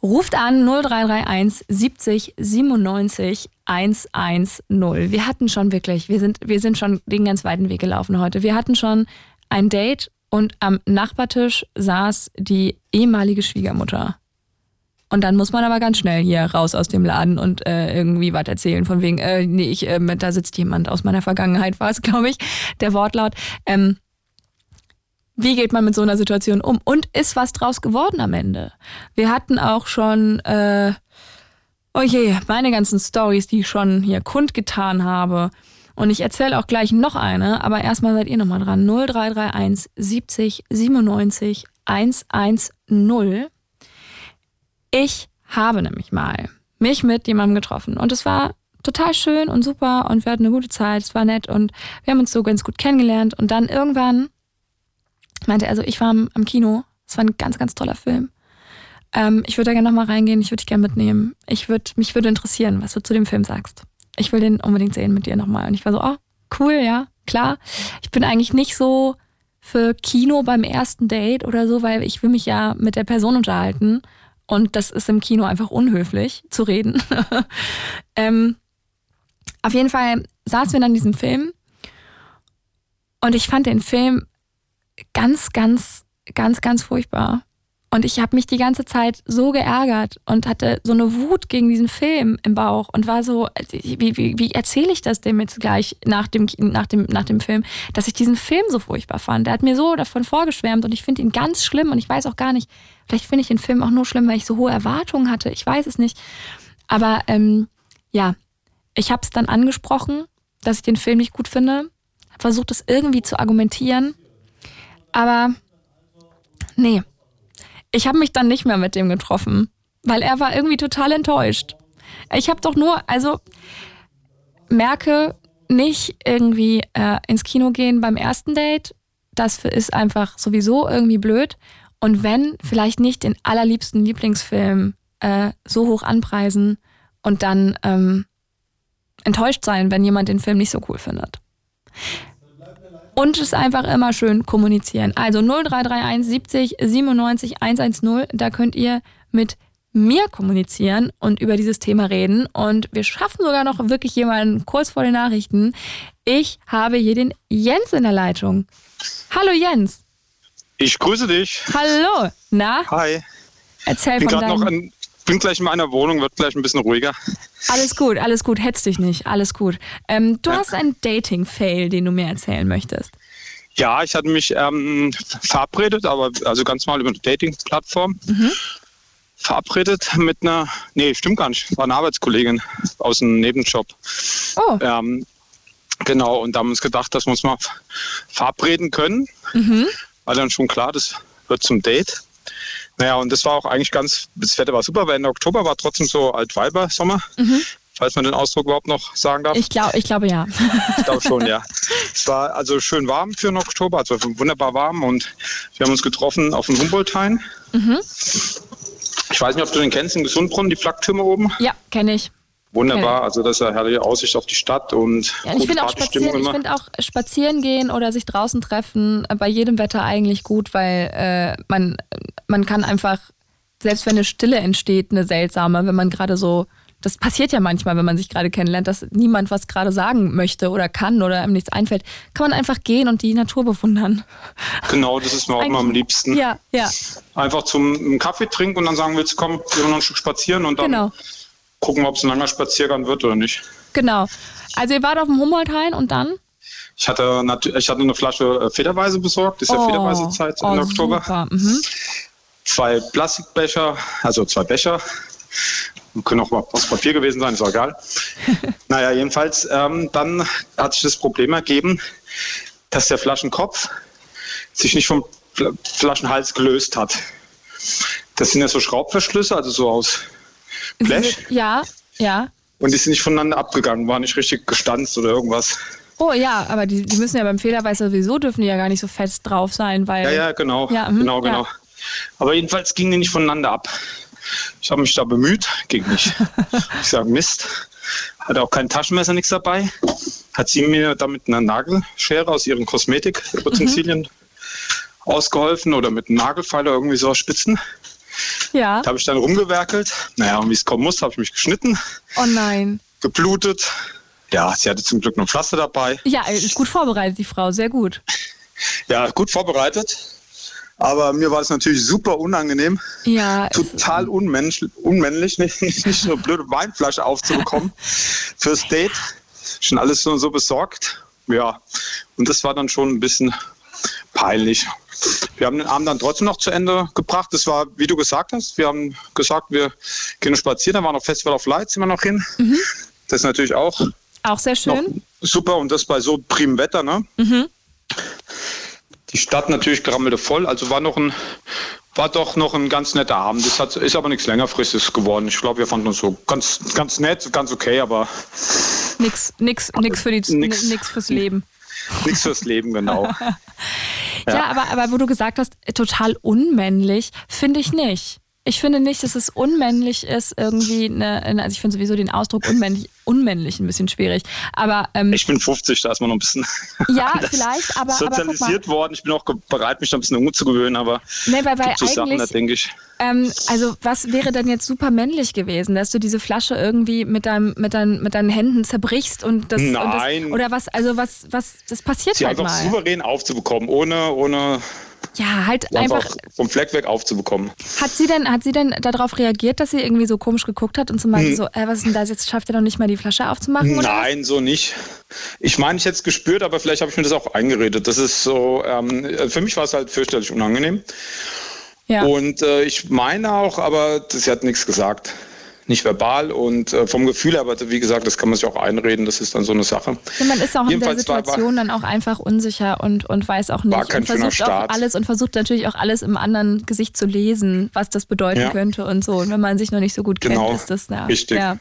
Ruft an 0331 70 97 110. Wir hatten schon wirklich, wir sind, wir sind schon den ganz weiten Weg gelaufen heute. Wir hatten schon ein Date und am Nachbartisch saß die ehemalige Schwiegermutter. Und dann muss man aber ganz schnell hier raus aus dem Laden und äh, irgendwie was erzählen. Von wegen, äh, nee, ich, äh, da sitzt jemand aus meiner Vergangenheit, war es, glaube ich, der Wortlaut. Ähm, wie geht man mit so einer Situation um? Und ist was draus geworden am Ende? Wir hatten auch schon, äh, oh je, meine ganzen Stories, die ich schon hier kundgetan habe. Und ich erzähle auch gleich noch eine, aber erstmal seid ihr nochmal dran. 0331 70 97 110. Ich habe nämlich mal mich mit jemandem getroffen und es war total schön und super und wir hatten eine gute Zeit, es war nett und wir haben uns so ganz gut kennengelernt und dann irgendwann meinte also ich war am, am Kino, es war ein ganz, ganz toller Film. Ähm, ich würde da gerne nochmal reingehen, ich würde dich gerne mitnehmen. Ich würd, mich würde interessieren, was du zu dem Film sagst. Ich will den unbedingt sehen mit dir nochmal. Und ich war so, oh, cool, ja, klar. Ich bin eigentlich nicht so für Kino beim ersten Date oder so, weil ich will mich ja mit der Person unterhalten. Und das ist im Kino einfach unhöflich zu reden. ähm, auf jeden Fall saßen wir dann in diesem Film und ich fand den Film ganz, ganz, ganz, ganz furchtbar. Und ich habe mich die ganze Zeit so geärgert und hatte so eine Wut gegen diesen Film im Bauch und war so, wie, wie, wie erzähle ich das dem jetzt gleich nach dem, nach, dem, nach dem Film, dass ich diesen Film so furchtbar fand. Der hat mir so davon vorgeschwärmt und ich finde ihn ganz schlimm und ich weiß auch gar nicht, vielleicht finde ich den Film auch nur schlimm, weil ich so hohe Erwartungen hatte. Ich weiß es nicht. Aber ähm, ja, ich habe es dann angesprochen, dass ich den Film nicht gut finde, habe versucht, es irgendwie zu argumentieren, aber nee, ich habe mich dann nicht mehr mit dem getroffen, weil er war irgendwie total enttäuscht. Ich habe doch nur, also merke nicht irgendwie äh, ins Kino gehen beim ersten Date. Das ist einfach sowieso irgendwie blöd. Und wenn, vielleicht nicht den allerliebsten Lieblingsfilm äh, so hoch anpreisen und dann ähm, enttäuscht sein, wenn jemand den Film nicht so cool findet. Und es einfach immer schön kommunizieren. Also 0331 70 97 110, da könnt ihr mit mir kommunizieren und über dieses Thema reden. Und wir schaffen sogar noch wirklich jemanden kurz vor den Nachrichten. Ich habe hier den Jens in der Leitung. Hallo Jens. Ich grüße dich. Hallo. Na, Hi. erzähl Bin von gerade noch deinem... an, bin gleich in meiner Wohnung, wird gleich ein bisschen ruhiger. Alles gut, alles gut, hetz dich nicht, alles gut. Ähm, du Ja. hast einen Dating-Fail, den du mir erzählen möchtest. Ja, ich hatte mich ähm, verabredet, aber also ganz mal über eine Dating-Plattform. Verabredet mit einer, nee, stimmt gar nicht, war eine Arbeitskollegin aus einem Nebenjob. Oh, Ähm, genau, und da haben wir uns gedacht, dass wir uns mal verabreden können. War dann schon klar, das wird zum Date. Naja, und das war auch eigentlich ganz, das Wetter war super, weil Ende Oktober war trotzdem so Altweiber-Sommer. falls man den Ausdruck überhaupt noch sagen darf. Ich, glaub, ich glaube ja. Ich glaube schon, ja. Es war also schön warm für den Oktober, also wunderbar warm und wir haben uns getroffen auf dem Humboldt-Hain. Mhm. Ich weiß nicht, ob du den kennst, in Gesundbrunnen, die Flaktürme oben. Ja, kenne ich. Wunderbar, also das ist eine herrliche Aussicht auf die Stadt und ja, ich finde auch, spazieren, ich find auch spazieren gehen oder sich draußen treffen äh, bei jedem Wetter eigentlich gut, weil äh, man, man kann einfach, selbst wenn eine Stille entsteht, eine seltsame, wenn man gerade so das passiert ja manchmal, wenn man sich gerade kennenlernt, dass niemand was gerade sagen möchte oder kann oder einem nichts einfällt, kann man einfach gehen und die Natur bewundern. Genau, das ist mir auch immer am liebsten. Ja, ja. Einfach zum Kaffee trinken und dann sagen, willst du kommen, wir noch ein Stück spazieren und dann genau. Gucken, ob es ein langer Spaziergang wird oder nicht. Genau. Also ihr wart auf dem Humboldt-Hain und dann? Ich hatte, ich hatte eine Flasche äh, Federweise besorgt, ist oh, ja Federweise-Zeit oh, im Oktober. Mhm. Zwei Plastikbecher, also zwei Becher, können auch aus Papier gewesen sein, ist auch egal. naja, jedenfalls, ähm, dann hat sich das Problem ergeben, dass der Flaschenkopf sich nicht vom Flaschenhals gelöst hat. Das sind ja so Schraubverschlüsse, also so aus Blech. Ja, ja. Und die sind nicht voneinander abgegangen, waren nicht richtig gestanzt oder irgendwas. Oh ja, aber die, die müssen ja beim Federweiß sowieso dürfen die ja gar nicht so fest drauf sein, weil. Ja, ja, genau. Ja, mh, genau, genau. Ja. Aber jedenfalls gingen die nicht voneinander ab. Ich habe mich da bemüht, ging nicht. Ich sage, Mist. Hatte auch kein Taschenmesser, nichts dabei. Hat sie mir damit eine Nagelschere aus ihren Kosmetikutensilien mhm. ausgeholfen oder mit einem Nagelfeiler irgendwie so Spitzen. Ja. Da habe ich dann rumgewerkelt. Naja, und wie es kommen muss, habe ich mich geschnitten. Oh nein. Geblutet. Ja, sie hatte zum Glück noch ein Pflaster dabei. Ja, gut vorbereitet, die Frau, sehr gut. Ja, gut vorbereitet. Aber mir war es natürlich super unangenehm. Ja. Total unmensch, unmännlich, nicht, nicht eine blöde Weinflasche aufzubekommen fürs Date. Schon alles so, so besorgt. Ja. Und das war dann schon ein bisschen peinlich. Wir haben den Abend dann trotzdem noch zu Ende gebracht. Das war, wie du gesagt hast, wir haben gesagt, wir gehen spazieren. Da war noch Festival of Lights immer noch hin. Mhm. Das ist natürlich auch. Auch sehr schön. Super und das bei so primem Wetter, ne? Mhm die Stadt natürlich gerammelte voll. Also war noch ein, war doch noch ein ganz netter Abend. Das hat, ist aber nichts längerfristiges geworden. Ich glaube, wir fanden uns so ganz, ganz nett, ganz okay, aber. Nix, nix, nix, für die, nix, nix fürs Leben. Nichts fürs Leben, genau. ja, ja, aber, aber wo du gesagt hast, total unmännlich, finde ich nicht. Ich finde nicht, dass es unmännlich ist, irgendwie eine, also ich finde sowieso den Ausdruck unmännlich, unmännlich ein bisschen schwierig. Aber ähm, ich bin 50, da ist man noch ein bisschen ja, vielleicht, aber sozialisiert aber worden. Ich bin auch bereit, mich da ein bisschen umzugewöhnen, aber nee, weil, weil so Sachen, da denke ich. Ähm, also was wäre denn jetzt super männlich gewesen, dass du diese Flasche irgendwie mit deinem, mit deinen, mit deinen Händen zerbrichst und das, Nein. Und das, oder was? Also was, was? Das passiert Sie halt einfach mal. souverän aufzubekommen, ohne, ohne ja, halt einfach, einfach, vom Fleck weg aufzubekommen. Hat sie denn, hat sie denn darauf reagiert, dass sie irgendwie so komisch geguckt hat und so meinte hm. so, äh, was ist denn das? Jetzt schafft er doch nicht mal die Flasche aufzumachen? Nein, so nicht. Ich meine, ich hätte es gespürt, aber vielleicht habe ich mir das auch eingeredet. Das ist so, ähm, für mich war es halt fürchterlich unangenehm. Ja. Und äh, ich meine auch, aber sie hat nichts gesagt nicht verbal und äh, vom Gefühl, aber wie gesagt, das kann man sich auch einreden, das ist dann so eine Sache. Ja, man ist auch Jedenfalls in der Situation war, war, dann auch einfach unsicher und, und weiß auch nicht. War kein und versucht Start. auch alles und versucht natürlich auch alles im anderen Gesicht zu lesen, was das bedeuten ja. könnte und so. Und wenn man sich noch nicht so gut genau. kennt, ist das ja. Richtig. Ja.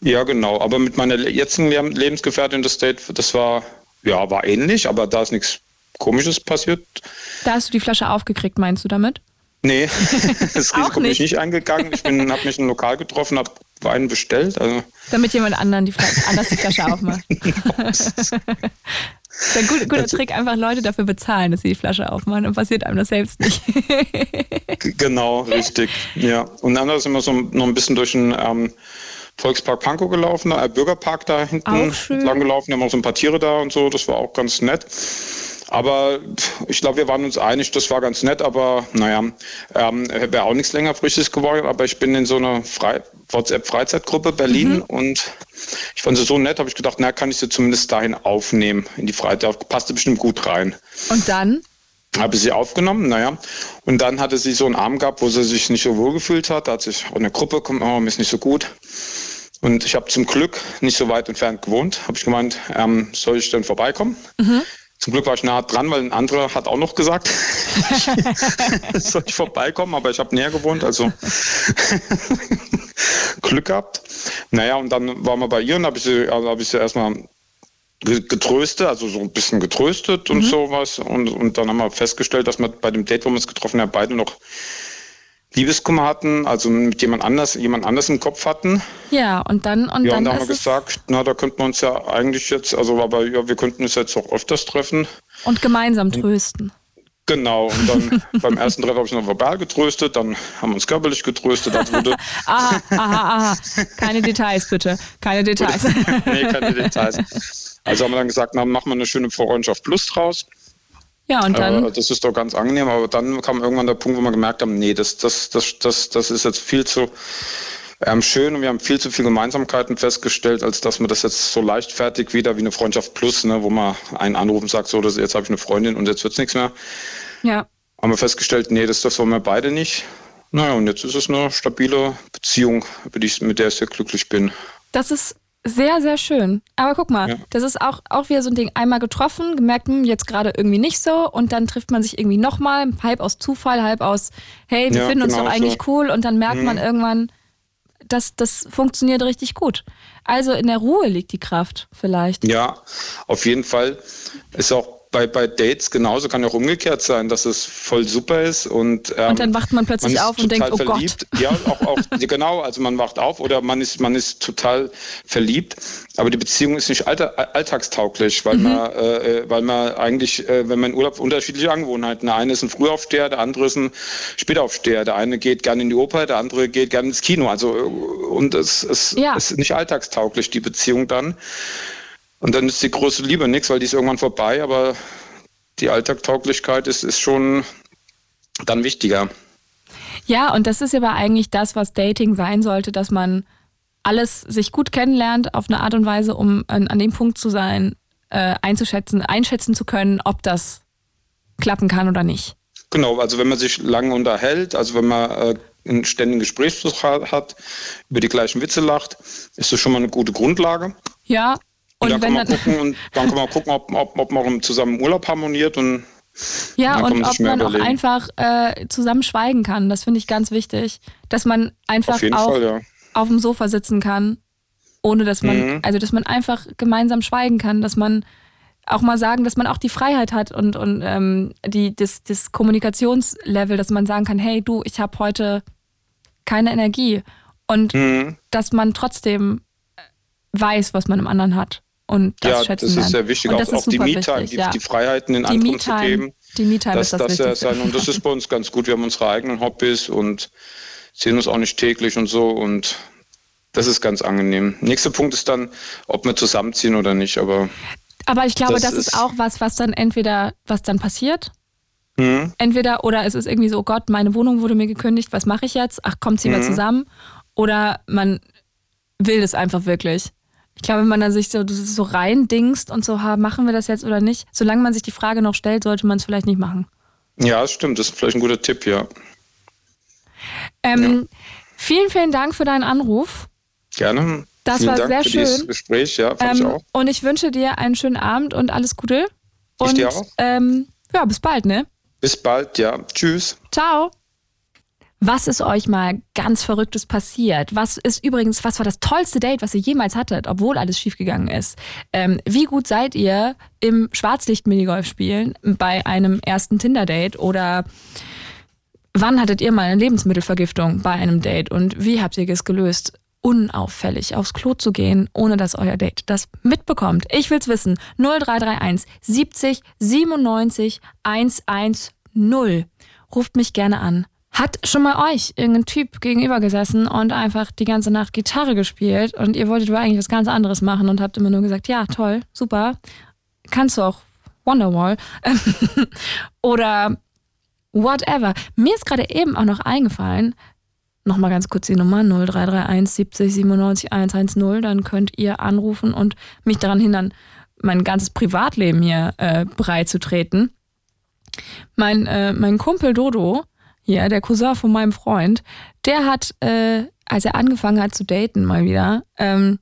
ja, genau. Aber mit meiner jetzigen Lebensgefährtin das Date, das war, ja, war ähnlich, aber da ist nichts Komisches passiert. Da hast du die Flasche aufgekriegt, meinst du damit? Nee, das Risiko bin ich nicht eingegangen. Ich habe mich im Lokal getroffen, habe Wein bestellt. Also. Damit jemand anderen die anders die Flasche aufmacht. das ist ein gut, guter also, Trick, einfach Leute dafür bezahlen, dass sie die Flasche aufmachen und passiert einem das selbst nicht. genau, richtig. Ja. Und dann sind wir so noch ein bisschen durch den ähm, Volkspark Pankow gelaufen, äh, Bürgerpark da hinten lang gelaufen. Wir haben auch so ein paar Tiere da und so, das war auch ganz nett. Aber ich glaube, wir waren uns einig, das war ganz nett, aber naja, ähm, wäre auch nichts längerfristig geworden. Aber ich bin in so einer WhatsApp-Freizeitgruppe Berlin mhm. und ich fand sie so nett, habe ich gedacht, na, kann ich sie zumindest dahin aufnehmen, in die Freizeit. Passte bestimmt gut rein. Und dann? Habe sie aufgenommen, naja. Und dann hatte sie so einen Arm gehabt, wo sie sich nicht so wohl gefühlt hat. Da hat sich auch eine Gruppe, kommt, oh, mir ist nicht so gut. Und ich habe zum Glück nicht so weit entfernt gewohnt. Habe ich gemeint, ähm, soll ich denn vorbeikommen? Mhm. Zum Glück war ich nah dran, weil ein anderer hat auch noch gesagt, soll ich vorbeikommen, aber ich habe näher gewohnt, also Glück gehabt. Naja, und dann waren wir bei ihr und habe ich sie, also hab ich sie erstmal getröstet, also so ein bisschen getröstet und mhm. sowas. Und, und dann haben wir festgestellt, dass wir bei dem Date, wo wir uns getroffen haben, beide noch Liebeskummer hatten, also mit jemand anders, jemand anders im Kopf hatten. Ja, und dann und ja, dann und da haben wir gesagt, na, da könnten wir uns ja eigentlich jetzt, also aber ja, wir könnten uns jetzt auch öfters treffen. Und gemeinsam trösten. Genau, und dann beim ersten Treffen habe ich noch verbal getröstet, dann haben wir uns körperlich getröstet. Das wurde aha, aha, aha. Keine Details bitte, keine Details. nee, keine Details. Also haben wir dann gesagt, na, machen wir eine schöne Freundschaft Plus draus. Ja, und dann. Das ist doch ganz angenehm, aber dann kam irgendwann der Punkt, wo wir gemerkt haben, nee, das, das, das, das, das ist jetzt viel zu ähm, schön und wir haben viel zu viele Gemeinsamkeiten festgestellt, als dass man das jetzt so leichtfertig wieder wie eine Freundschaft plus, ne, wo man einen anrufen sagt, so, das, jetzt habe ich eine Freundin und jetzt wird es nichts mehr. Ja. Haben wir festgestellt, nee, das, das wollen wir beide nicht. Naja, und jetzt ist es eine stabile Beziehung, mit der ich sehr glücklich bin. Das ist sehr, sehr schön. Aber guck mal, ja. das ist auch, auch wieder so ein Ding. Einmal getroffen, gemerkt, hm, jetzt gerade irgendwie nicht so. Und dann trifft man sich irgendwie nochmal, halb aus Zufall, halb aus, hey, wir ja, finden uns genau doch eigentlich so. cool. Und dann merkt mhm. man irgendwann, dass das funktioniert richtig gut. Also in der Ruhe liegt die Kraft vielleicht. Ja, auf jeden Fall. Ist auch bei, bei Dates genauso, kann ja auch umgekehrt sein, dass es voll super ist. Und, ähm, und dann wacht man plötzlich man auf und denkt, oh verliebt. Gott. Ja, auch, auch genau, also man wacht auf oder man ist, man ist total verliebt, aber die Beziehung ist nicht alter, alltagstauglich, weil, mhm. man, äh, weil man eigentlich, äh, wenn man in Urlaub unterschiedliche Angewohnheiten. Der eine ist ein Frühaufsteher, der andere ist ein Spätaufsteher. Der eine geht gerne in die Oper, der andere geht gerne ins Kino. Also und es, es ja. ist nicht alltagstauglich, die Beziehung dann. Und dann ist die große Liebe nichts, weil die ist irgendwann vorbei, aber die Alltagtauglichkeit ist, ist schon dann wichtiger. Ja, und das ist aber eigentlich das, was Dating sein sollte, dass man alles sich gut kennenlernt auf eine Art und Weise, um an, an dem Punkt zu sein, äh, einzuschätzen, einschätzen zu können, ob das klappen kann oder nicht. Genau, also wenn man sich lange unterhält, also wenn man äh, einen ständigen Gesprächsfluss hat, über die gleichen Witze lacht, ist das schon mal eine gute Grundlage. Ja, und, und dann, kann man gucken, und dann kann man gucken, ob, ob, ob man zusammen Urlaub harmoniert und ja, und ob man auch einfach äh, zusammen schweigen kann. Das finde ich ganz wichtig. Dass man einfach auf auch Fall, ja. auf dem Sofa sitzen kann, ohne dass man, mhm. also dass man einfach gemeinsam schweigen kann, dass man auch mal sagen, dass man auch die Freiheit hat und, und ähm, die, das, das Kommunikationslevel, dass man sagen kann, hey du, ich habe heute keine Energie. Und mhm. dass man trotzdem weiß, was man im anderen hat und das ja, schätzen das lernen. ist sehr wichtig, auch, auch die Me-Time, die, ja. die, Freiheiten den die anderen zu geben. Die Me-Time ist das, das Wichtigste. Sein. Und das ist bei uns ganz gut. Wir haben unsere eigenen Hobbys und sehen uns auch nicht täglich und so und das ist ganz angenehm. Nächster Punkt ist dann, ob wir zusammenziehen oder nicht, aber aber ich glaube, das, das ist, ist, auch was, was dann entweder, was dann passiert. Mhm. Entweder, oder es ist irgendwie so, oh Gott, meine Wohnung wurde mir gekündigt, was mache ich jetzt? Ach, kommt sie mhm. zusammen? Oder man will es einfach wirklich. Ich glaube, wenn man da sich so, so reindingst und so, ha, machen wir das jetzt oder nicht, solange man sich die Frage noch stellt, sollte man es vielleicht nicht machen. Ja, das stimmt. Das ist vielleicht ein guter Tipp, ja. Ähm, ja. Vielen, vielen Dank für deinen Anruf. Gerne. Das vielen war Dank sehr für schön. Dieses Gespräch, ja, fand ähm, ich auch. Und ich wünsche dir einen schönen Abend und alles Gute. Und ich dir auch. Ähm, ja, bis bald, ne? Bis bald, ja. Tschüss. Ciao. Was ist euch mal ganz Verrücktes passiert? Was ist übrigens, was war das tollste Date, was ihr jemals hattet, obwohl alles schiefgegangen ist? Ähm, wie gut seid ihr im Schwarzlicht-Minigolf spielen bei einem ersten Tinder-Date? Oder wann hattet ihr mal eine Lebensmittelvergiftung bei einem Date und wie habt ihr es gelöst? unauffällig aufs Klo zu gehen, ohne dass euer Date das mitbekommt. Ich will's wissen. 0331 70 97 110. Ruft mich gerne an. Hat schon mal euch irgendein Typ gegenüber gesessen und einfach die ganze Nacht Gitarre gespielt und ihr wolltet aber eigentlich was ganz anderes machen und habt immer nur gesagt, ja, toll, super, kannst du auch Wonderwall oder whatever. Mir ist gerade eben auch noch eingefallen, nochmal ganz kurz die Nummer 0331 70 97 110, dann könnt ihr anrufen und mich daran hindern, mein ganzes Privatleben hier äh, breit zu treten. Mein, äh, mein Kumpel Dodo, hier, der Cousin von meinem Freund, der hat, äh, als er angefangen hat zu daten mal wieder, ähm,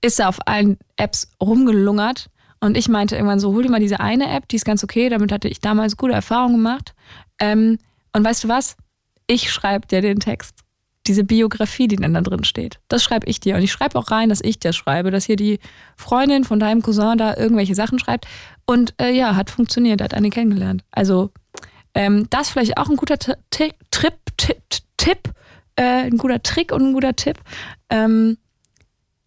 ist er auf allen Apps rumgelungert. Und ich meinte irgendwann so, hol dir mal diese eine App, die ist ganz okay, damit hatte ich damals gute Erfahrungen gemacht. Ähm, und weißt du was? Ich schreibe dir den Text diese Biografie, die dann da drin steht. Das schreibe ich dir. Und ich schreibe auch rein, dass ich das schreibe, dass hier die Freundin von deinem Cousin da irgendwelche Sachen schreibt. Und äh, ja, hat funktioniert, hat eine kennengelernt. Also ähm, das vielleicht auch ein guter Trip, Tipp, äh, ein guter Trick und ein guter Tipp. Ähm,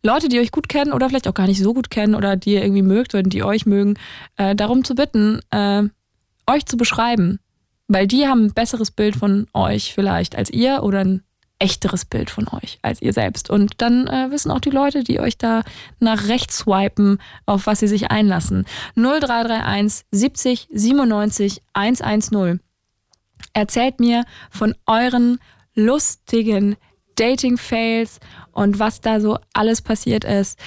Leute, die euch gut kennen oder vielleicht auch gar nicht so gut kennen oder die ihr irgendwie mögt oder die euch mögen, äh, darum zu bitten, äh, euch zu beschreiben. Weil die haben ein besseres Bild von euch vielleicht als ihr oder ein echteres Bild von euch als ihr selbst. Und dann äh, wissen auch die Leute, die euch da nach rechts swipen, auf was sie sich einlassen. 0331 70 97 110. Erzählt mir von euren lustigen Dating-Fails und was da so alles passiert ist.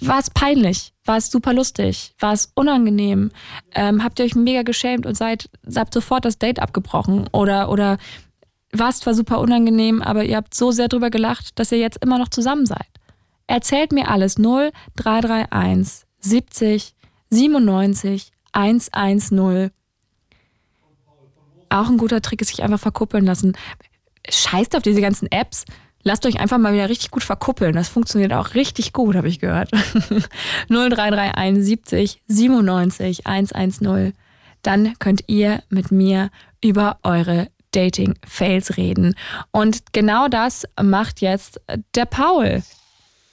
War es peinlich? War es super lustig? War es unangenehm? Ähm, habt ihr euch mega geschämt und seid, habt sofort das Date abgebrochen? Oder, oder war es zwar super unangenehm, aber ihr habt so sehr drüber gelacht, dass ihr jetzt immer noch zusammen seid? Erzählt mir alles 0331 70 97 110. Auch ein guter Trick ist, sich einfach verkuppeln lassen. Scheißt auf diese ganzen Apps. Lasst euch einfach mal wieder richtig gut verkuppeln. Das funktioniert auch richtig gut, habe ich gehört. 0331 70 97 110. Dann könnt ihr mit mir über eure Dating-Fails reden. Und genau das macht jetzt der Paul.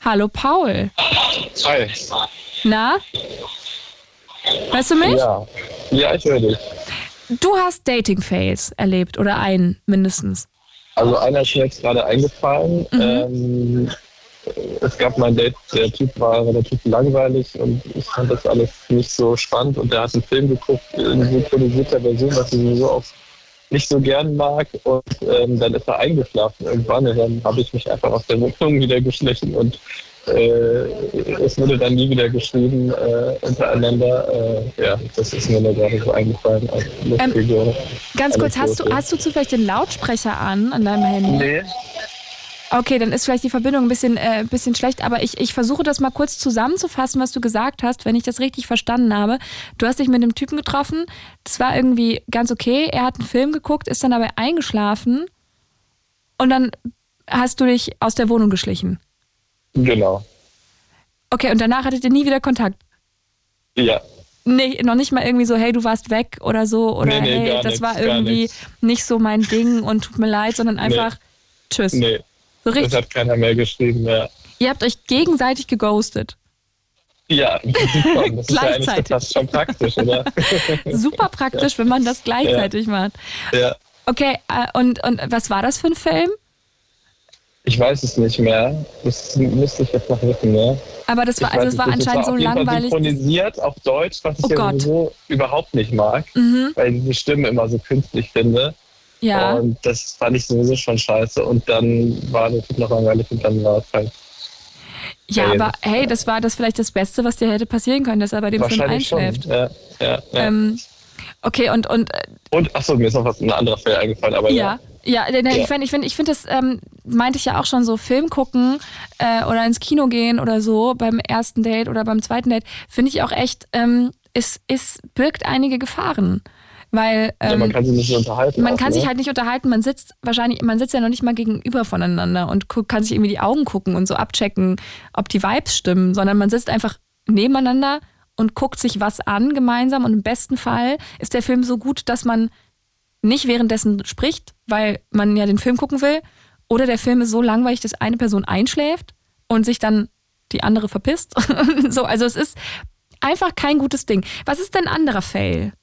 Hallo Paul. Hi. Na? Hörst du mich? Ja, ja ich höre dich. Du hast Dating-Fails erlebt oder einen mindestens. Also einer ist mir jetzt gerade eingefallen. Mhm. Ähm, es gab mal ein Date, der Typ war relativ langweilig und ich fand das alles nicht so spannend und der hat einen Film geguckt in synchronisierter Version, was ich sowieso auch nicht so gern mag und ähm, dann ist er eingeschlafen irgendwann und dann habe ich mich einfach aus der Wohnung wieder geschlichen und äh, es wurde dann nie wieder geschrieben äh, untereinander. Äh, ja, das ist mir nur gerade so eingefallen. Ähm, ganz kurz, hast du, hast du zufällig den Lautsprecher an an deinem Handy? Nee. Okay, dann ist vielleicht die Verbindung ein bisschen, äh, bisschen schlecht, aber ich, ich versuche das mal kurz zusammenzufassen, was du gesagt hast, wenn ich das richtig verstanden habe. Du hast dich mit einem Typen getroffen, das war irgendwie ganz okay, er hat einen Film geguckt, ist dann dabei eingeschlafen und dann hast du dich aus der Wohnung geschlichen. Genau. Okay, und danach hattet ihr nie wieder Kontakt? Ja. Nee, noch nicht mal irgendwie so, hey, du warst weg oder so, oder nee, nee, hey, das nix, war irgendwie nicht so mein Ding und tut mir leid, sondern einfach nee. tschüss. Nee. So richtig. Das hat keiner mehr geschrieben, ja. Ihr habt euch gegenseitig geghostet. Ja. Das gleichzeitig. ist ja fast schon praktisch, oder? super praktisch, ja. wenn man das gleichzeitig ja. macht. Ja. Okay, äh, und, und was war das für ein Film? Ich weiß es nicht mehr. Das müsste ich jetzt noch wissen, ne? Aber das war, also das war anscheinend war so langweilig. synchronisiert auf Deutsch, was ich oh ja so überhaupt nicht mag, mhm. weil ich die Stimme immer so künstlich finde. Ja. Und das fand ich sowieso schon scheiße. Und dann war das noch langweilig und dann war es halt. Ja, aber hey, das war das vielleicht das Beste, was dir hätte passieren können, dass er bei dem Film einschläft. Schon. Ja, ja, ja. Ähm, okay, und. Und, äh, und achso, mir ist noch was ein anderer Fall eingefallen, aber ja. ja. Ja, ja. ich finde, ich finde, ich finde das, ähm, meinte ich ja auch schon so, Film gucken äh, oder ins Kino gehen oder so beim ersten Date oder beim zweiten Date, finde ich auch echt, ähm, es, es birgt einige Gefahren. Weil ähm, ja, man kann sich nicht unterhalten. Man auch, kann ne? sich halt nicht unterhalten. Man sitzt wahrscheinlich, man sitzt ja noch nicht mal gegenüber voneinander und kann sich irgendwie die Augen gucken und so abchecken, ob die Vibes stimmen, sondern man sitzt einfach nebeneinander und guckt sich was an gemeinsam und im besten Fall ist der Film so gut, dass man nicht währenddessen spricht, weil man ja den Film gucken will, oder der Film ist so langweilig, dass eine Person einschläft und sich dann die andere verpisst. so, also es ist einfach kein gutes Ding. Was ist denn ein anderer Fail?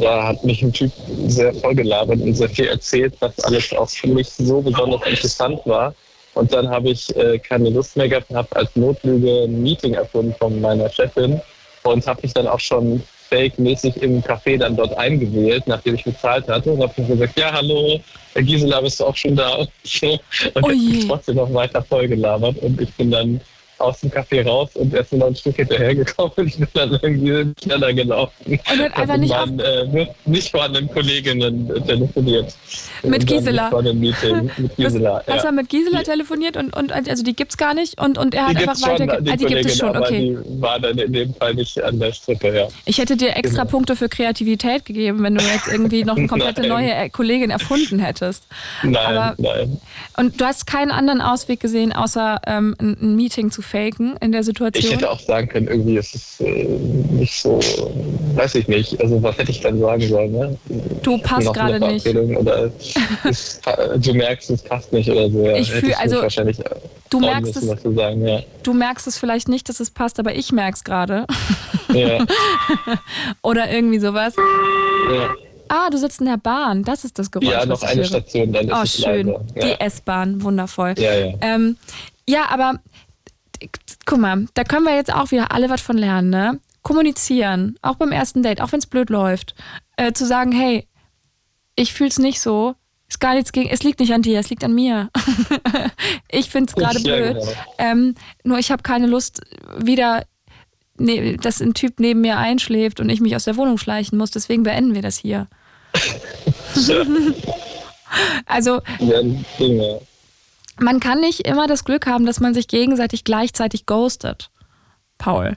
Da hat mich ein Typ sehr vollgelabert und sehr viel erzählt, was alles auch für mich so besonders interessant war. Und dann habe ich äh, keine Lust mehr gehabt und habe als Notlüge ein Meeting erfunden von meiner Chefin und habe mich dann auch schon fake-mäßig im Café dann dort eingewählt, nachdem ich bezahlt hatte und habe gesagt, ja hallo, Herr Gisela, bist du auch schon da? Und, so. und oh trotzdem noch weiter vollgelabert und ich bin dann aus dem Café raus und er ist noch ein Stück hinterhergekommen und ich bin dann irgendwie schneller gelaufen. Und hat einfach nicht, meinen, äh, nicht vorhandenen Kolleginnen telefoniert. Mit Gisela. Meeting mit Gisela. Hast du mit Gisela telefoniert und, und also die gibt es gar nicht und, und er hat die einfach weiter. Schon, die, ah, die gibt es schon, okay. Die war dann in dem Fall nicht an der Strippe, ja. Ich hätte dir extra genau. Punkte für Kreativität gegeben, wenn du jetzt irgendwie noch eine komplette neue Kollegin erfunden hättest. Nein, Aber, nein. Und du hast keinen anderen Ausweg gesehen, außer ähm, ein Meeting zu faken in der Situation? Ich hätte auch sagen können, irgendwie ist es äh, nicht so, weiß ich nicht. Also was hätte ich dann sagen sollen? Ne? Du passt gerade nicht. Oder es, du merkst, es passt nicht oder so. Ja. Ich fühle, also wahrscheinlich du merkst müssen, es, du, sagen, ja. du merkst es vielleicht nicht, dass es passt, aber ich merke es gerade. Ja. oder irgendwie sowas. Ja. Ah, du sitzt in der Bahn. Das ist das Geräusch. Ja, noch eine höre. Station, dann ist oh, es schön. Ja. Die S-Bahn, wundervoll. Ja, ja. Ähm, ja, aber guck mal, da können wir jetzt auch wieder alle was von lernen, ne? Kommunizieren, auch beim ersten Date, auch wenn es blöd läuft. Äh, zu sagen, hey, ich fühl's nicht so. Ist gar nichts gegen, es liegt nicht an dir, es liegt an mir. ich find's gerade blöd. genau. Ähm, nur ich habe keine Lust, wieder, ne, dass ein Typ neben mir einschläft und ich mich aus der Wohnung schleichen muss. Deswegen beenden wir das hier. also, ja. Man kann nicht immer das Glück haben, dass man sich gegenseitig gleichzeitig ghostet. Paul.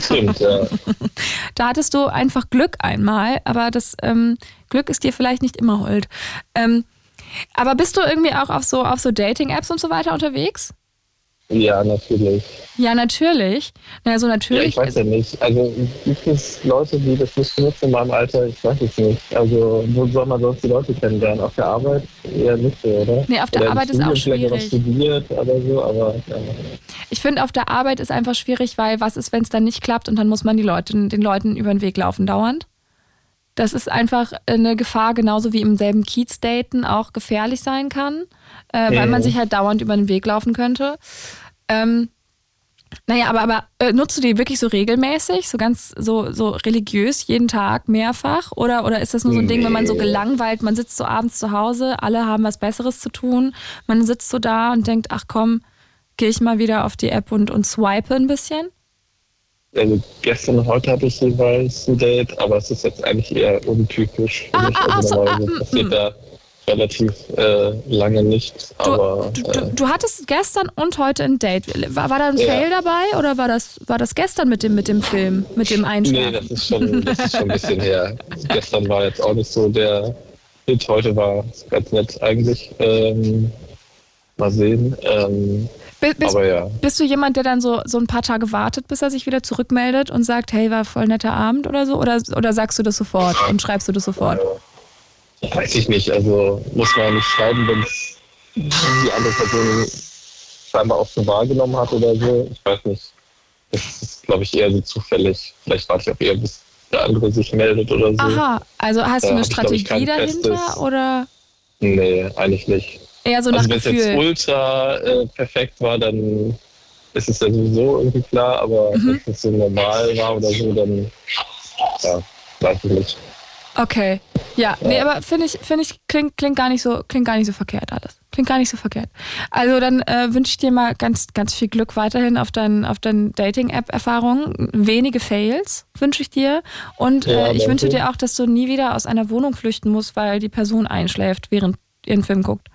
Stimmt, ja. Da hattest du einfach Glück einmal, aber das ähm, Glück ist dir vielleicht nicht immer hold. Ähm, aber bist du irgendwie auch auf so, auf so Dating-Apps und so weiter unterwegs? Ja, natürlich. Ja, natürlich. Naja, so Ja, natürlich. ich weiß ja nicht. Also gibt es Leute, die das nicht benutzen in meinem Alter? Ich weiß es nicht. Also wo soll man sonst die Leute kennenlernen? Auf der Arbeit eher nicht so, oder? Nee, auf der oder Arbeit ist auch schwierig. studiert oder so, aber ja. Ich finde, auf der Arbeit ist einfach schwierig, weil was ist, wenn es dann nicht klappt und dann muss man die Leute, den Leuten über den Weg laufen dauernd? Das ist einfach eine Gefahr, genauso wie im selben Kiez daten auch gefährlich sein kann, äh, weil Mhm. man sich halt dauernd über den Weg laufen könnte. Ähm, naja, aber, aber äh, nutzt du die wirklich so regelmäßig, so ganz so, so religiös, jeden Tag, mehrfach? Oder, oder ist das nur so ein Ding, wenn man so gelangweilt, man sitzt so abends zu Hause, alle haben was Besseres zu tun, man sitzt so da und denkt, ach komm, gehe ich mal wieder auf die App und, und swipe ein bisschen? Also gestern und heute hatte ich jeweils ein Date, aber es ist jetzt eigentlich eher untypisch für Ah, mich. ah, Also so, normalerweise ah, passiert mm. da relativ äh, lange nichts. Du, aber du, äh, du, du hattest gestern und heute ein Date. War, war da ein Ja. Fail dabei oder war das, war das gestern mit dem, mit dem Film, mit dem Nee, Einschlafen? das ist schon, das ist schon ein bisschen her. Gestern war jetzt auch nicht so der Hit, heute war es ganz nett eigentlich. Ähm, mal sehen. Ähm, Bi- bist, aber ja, bist du jemand, der dann so, so ein paar Tage wartet, bis er sich wieder zurückmeldet und sagt, hey, war voll netter Abend oder so? Oder, oder sagst du das sofort und schreibst du das sofort? Weiß ich nicht. Also muss man nicht schreiben, wenn es die andere Person scheinbar auch so wahrgenommen hat oder so. Ich weiß nicht. Das ist, glaube ich, eher so zufällig. Vielleicht warte ich auch eher, bis der andere sich meldet oder so. Aha, also hast du eine ich, glaub ich, Strategie kein dahinter festes- oder Nee, eigentlich nicht. eher so nach also wenn es jetzt ultra äh, perfekt war, dann ist es ja sowieso irgendwie klar, aber Mhm. wenn es so normal war oder so, dann ja, weiß ich nicht. Okay. Ja, nee, aber finde ich, finde ich, klingt, klingt gar nicht so, klingt gar nicht so verkehrt alles. Klingt gar nicht so verkehrt. Also dann äh, wünsche ich dir mal ganz, ganz viel Glück weiterhin auf deinen, auf deinen Dating-App-Erfahrungen. Wenige Fails wünsche ich dir. Und Ja, äh, ich danke. wünsche dir auch, dass du nie wieder aus einer Wohnung flüchten musst, weil die Person einschläft, während ihr einen Film guckt.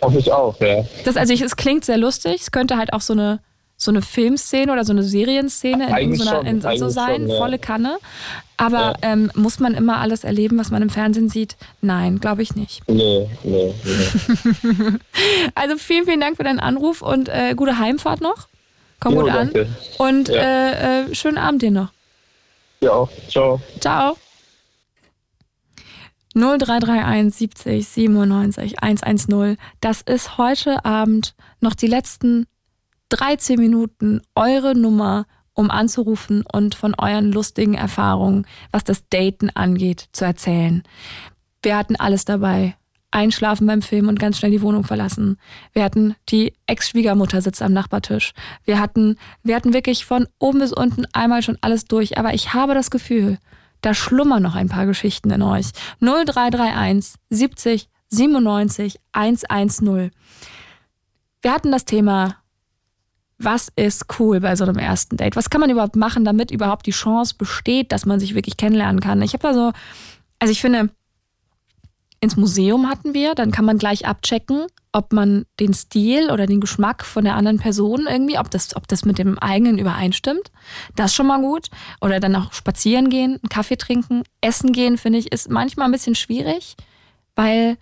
Hoffe ich auch, ja. Das, also ich, es klingt sehr lustig. Es könnte halt auch so eine, so eine Filmszene oder so eine Serienszene in irgendeiner schon, in, so sein, schon, ja. volle Kanne. Aber ähm, muss man immer alles erleben, was man im Fernsehen sieht? Nein, glaube ich nicht. Nee, nee, nee. Also vielen, vielen Dank für deinen Anruf und äh, gute Heimfahrt noch. Komm Jo, gut an. danke. Und Ja. äh, äh, schönen Abend dir noch. Ja, auch. Ciao. Ciao. 0331 70 97 110. Das ist heute Abend noch die letzten 13 Minuten eure Nummer, um anzurufen und von euren lustigen Erfahrungen, was das Daten angeht, zu erzählen. Wir hatten alles dabei. Einschlafen beim Film und ganz schnell die Wohnung verlassen. Wir hatten die Ex-Schwiegermutter sitzt am Nachbartisch. Wir hatten, wir hatten wirklich von oben bis unten einmal schon alles durch. Aber ich habe das Gefühl, da schlummern noch ein paar Geschichten in euch. 0331 70 97 110. Wir hatten das Thema was ist cool bei so einem ersten Date? Was kann man überhaupt machen, damit überhaupt die Chance besteht, dass man sich wirklich kennenlernen kann? Ich habe da so, also ich finde, ins Museum hatten wir, dann kann man gleich abchecken, ob man den Stil oder den Geschmack von der anderen Person irgendwie, ob das, ob das mit dem eigenen übereinstimmt. Das ist schon mal gut. Oder dann auch spazieren gehen, einen Kaffee trinken, essen gehen, finde ich, ist manchmal ein bisschen schwierig, weil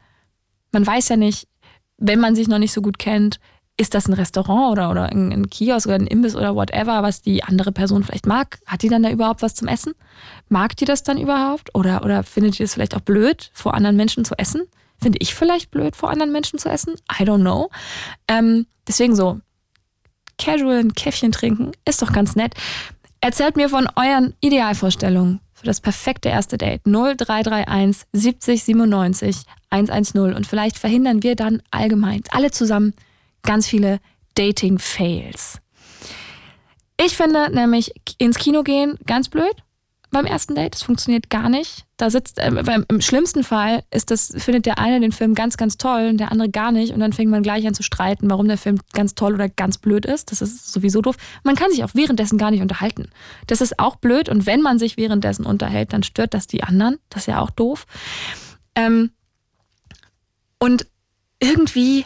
man weiß ja nicht, wenn man sich noch nicht so gut kennt, ist das ein Restaurant oder, oder ein, Kiosk oder ein Imbiss oder whatever, was die andere Person vielleicht mag? Hat die dann da überhaupt was zum Essen? Mag die das dann überhaupt? Oder, oder findet die das vielleicht auch blöd, vor anderen Menschen zu essen? Finde ich vielleicht blöd, vor anderen Menschen zu essen? I don't know. Ähm, deswegen so, casual ein Käffchen trinken ist doch ganz nett. Erzählt mir von euren Idealvorstellungen für das perfekte erste Date. 0331 70 97 110 und vielleicht verhindern wir dann allgemein alle zusammen ganz viele Dating-Fails. Ich finde nämlich ins Kino gehen ganz blöd beim ersten Date. Das funktioniert gar nicht. Da sitzt, äh, beim, im schlimmsten Fall ist das, findet der eine den Film ganz, ganz toll und der andere gar nicht. Und dann fängt man gleich an zu streiten, warum der Film ganz toll oder ganz blöd ist. Das ist sowieso doof. Man kann sich auch währenddessen gar nicht unterhalten. Das ist auch blöd. Und wenn man sich währenddessen unterhält, dann stört das die anderen. Das ist ja auch doof. Ähm, und irgendwie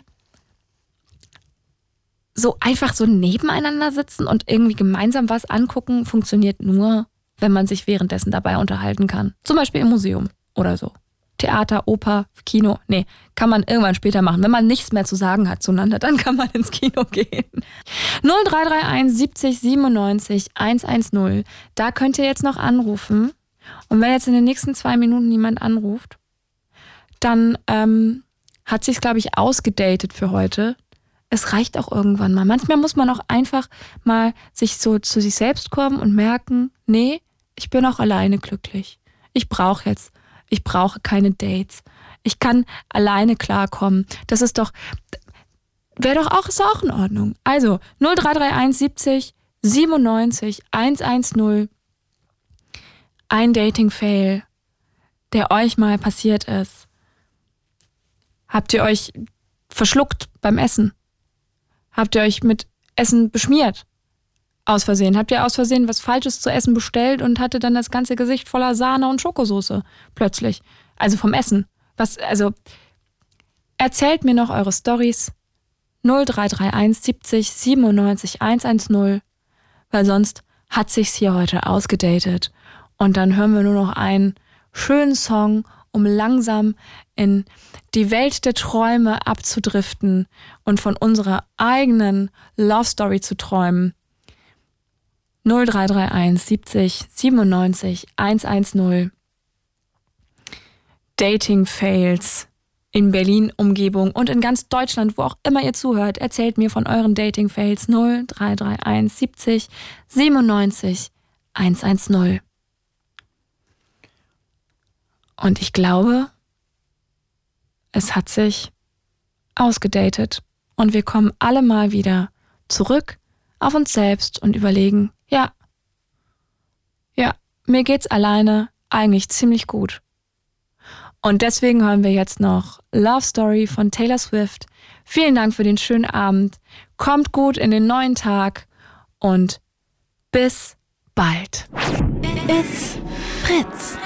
so einfach so nebeneinander sitzen und irgendwie gemeinsam was angucken, funktioniert nur, wenn man sich währenddessen dabei unterhalten kann. Zum Beispiel im Museum oder so. Theater, Oper, Kino. Nee, kann man irgendwann später machen. Wenn man nichts mehr zu sagen hat zueinander, dann kann man ins Kino gehen. 0331 70 97 110. Da könnt ihr jetzt noch anrufen. Und wenn jetzt in den nächsten zwei Minuten niemand anruft, dann ähm, hat sich glaube ich, ausgedatet für heute es reicht auch irgendwann mal. Manchmal muss man auch einfach mal sich so zu sich selbst kommen und merken, nee, ich bin auch alleine glücklich. Ich brauche jetzt, ich brauche keine Dates. Ich kann alleine klarkommen. Das ist doch, wäre doch auch, ist auch in Ordnung. Also 0331 70 97 110. Ein Dating-Fail, der euch mal passiert ist. Habt ihr euch verschluckt beim Essen? Habt ihr euch mit Essen beschmiert? Aus Versehen. Habt ihr aus Versehen was Falsches zu essen bestellt und hatte dann das ganze Gesicht voller Sahne und Schokosoße plötzlich? Also vom Essen. Was, also, erzählt mir noch eure Stories. 0331 70 97 110, weil sonst hat sich's hier heute ausgedatet. Und dann hören wir nur noch einen schönen Song, um langsam in die Welt der Träume abzudriften und von unserer eigenen Love Story zu träumen. 0331 70 97 110 Dating Fails in Berlin Umgebung und in ganz Deutschland, wo auch immer ihr zuhört, erzählt mir von euren Dating Fails 0331 70 97 110. Und ich glaube, es hat sich ausgedatet und wir kommen alle mal wieder zurück auf uns selbst und überlegen, ja, ja, mir geht's alleine eigentlich ziemlich gut. Und deswegen hören wir jetzt noch Love Story von Taylor Swift. Vielen Dank für den schönen Abend. Kommt gut in den neuen Tag und bis bald. It's Fritz.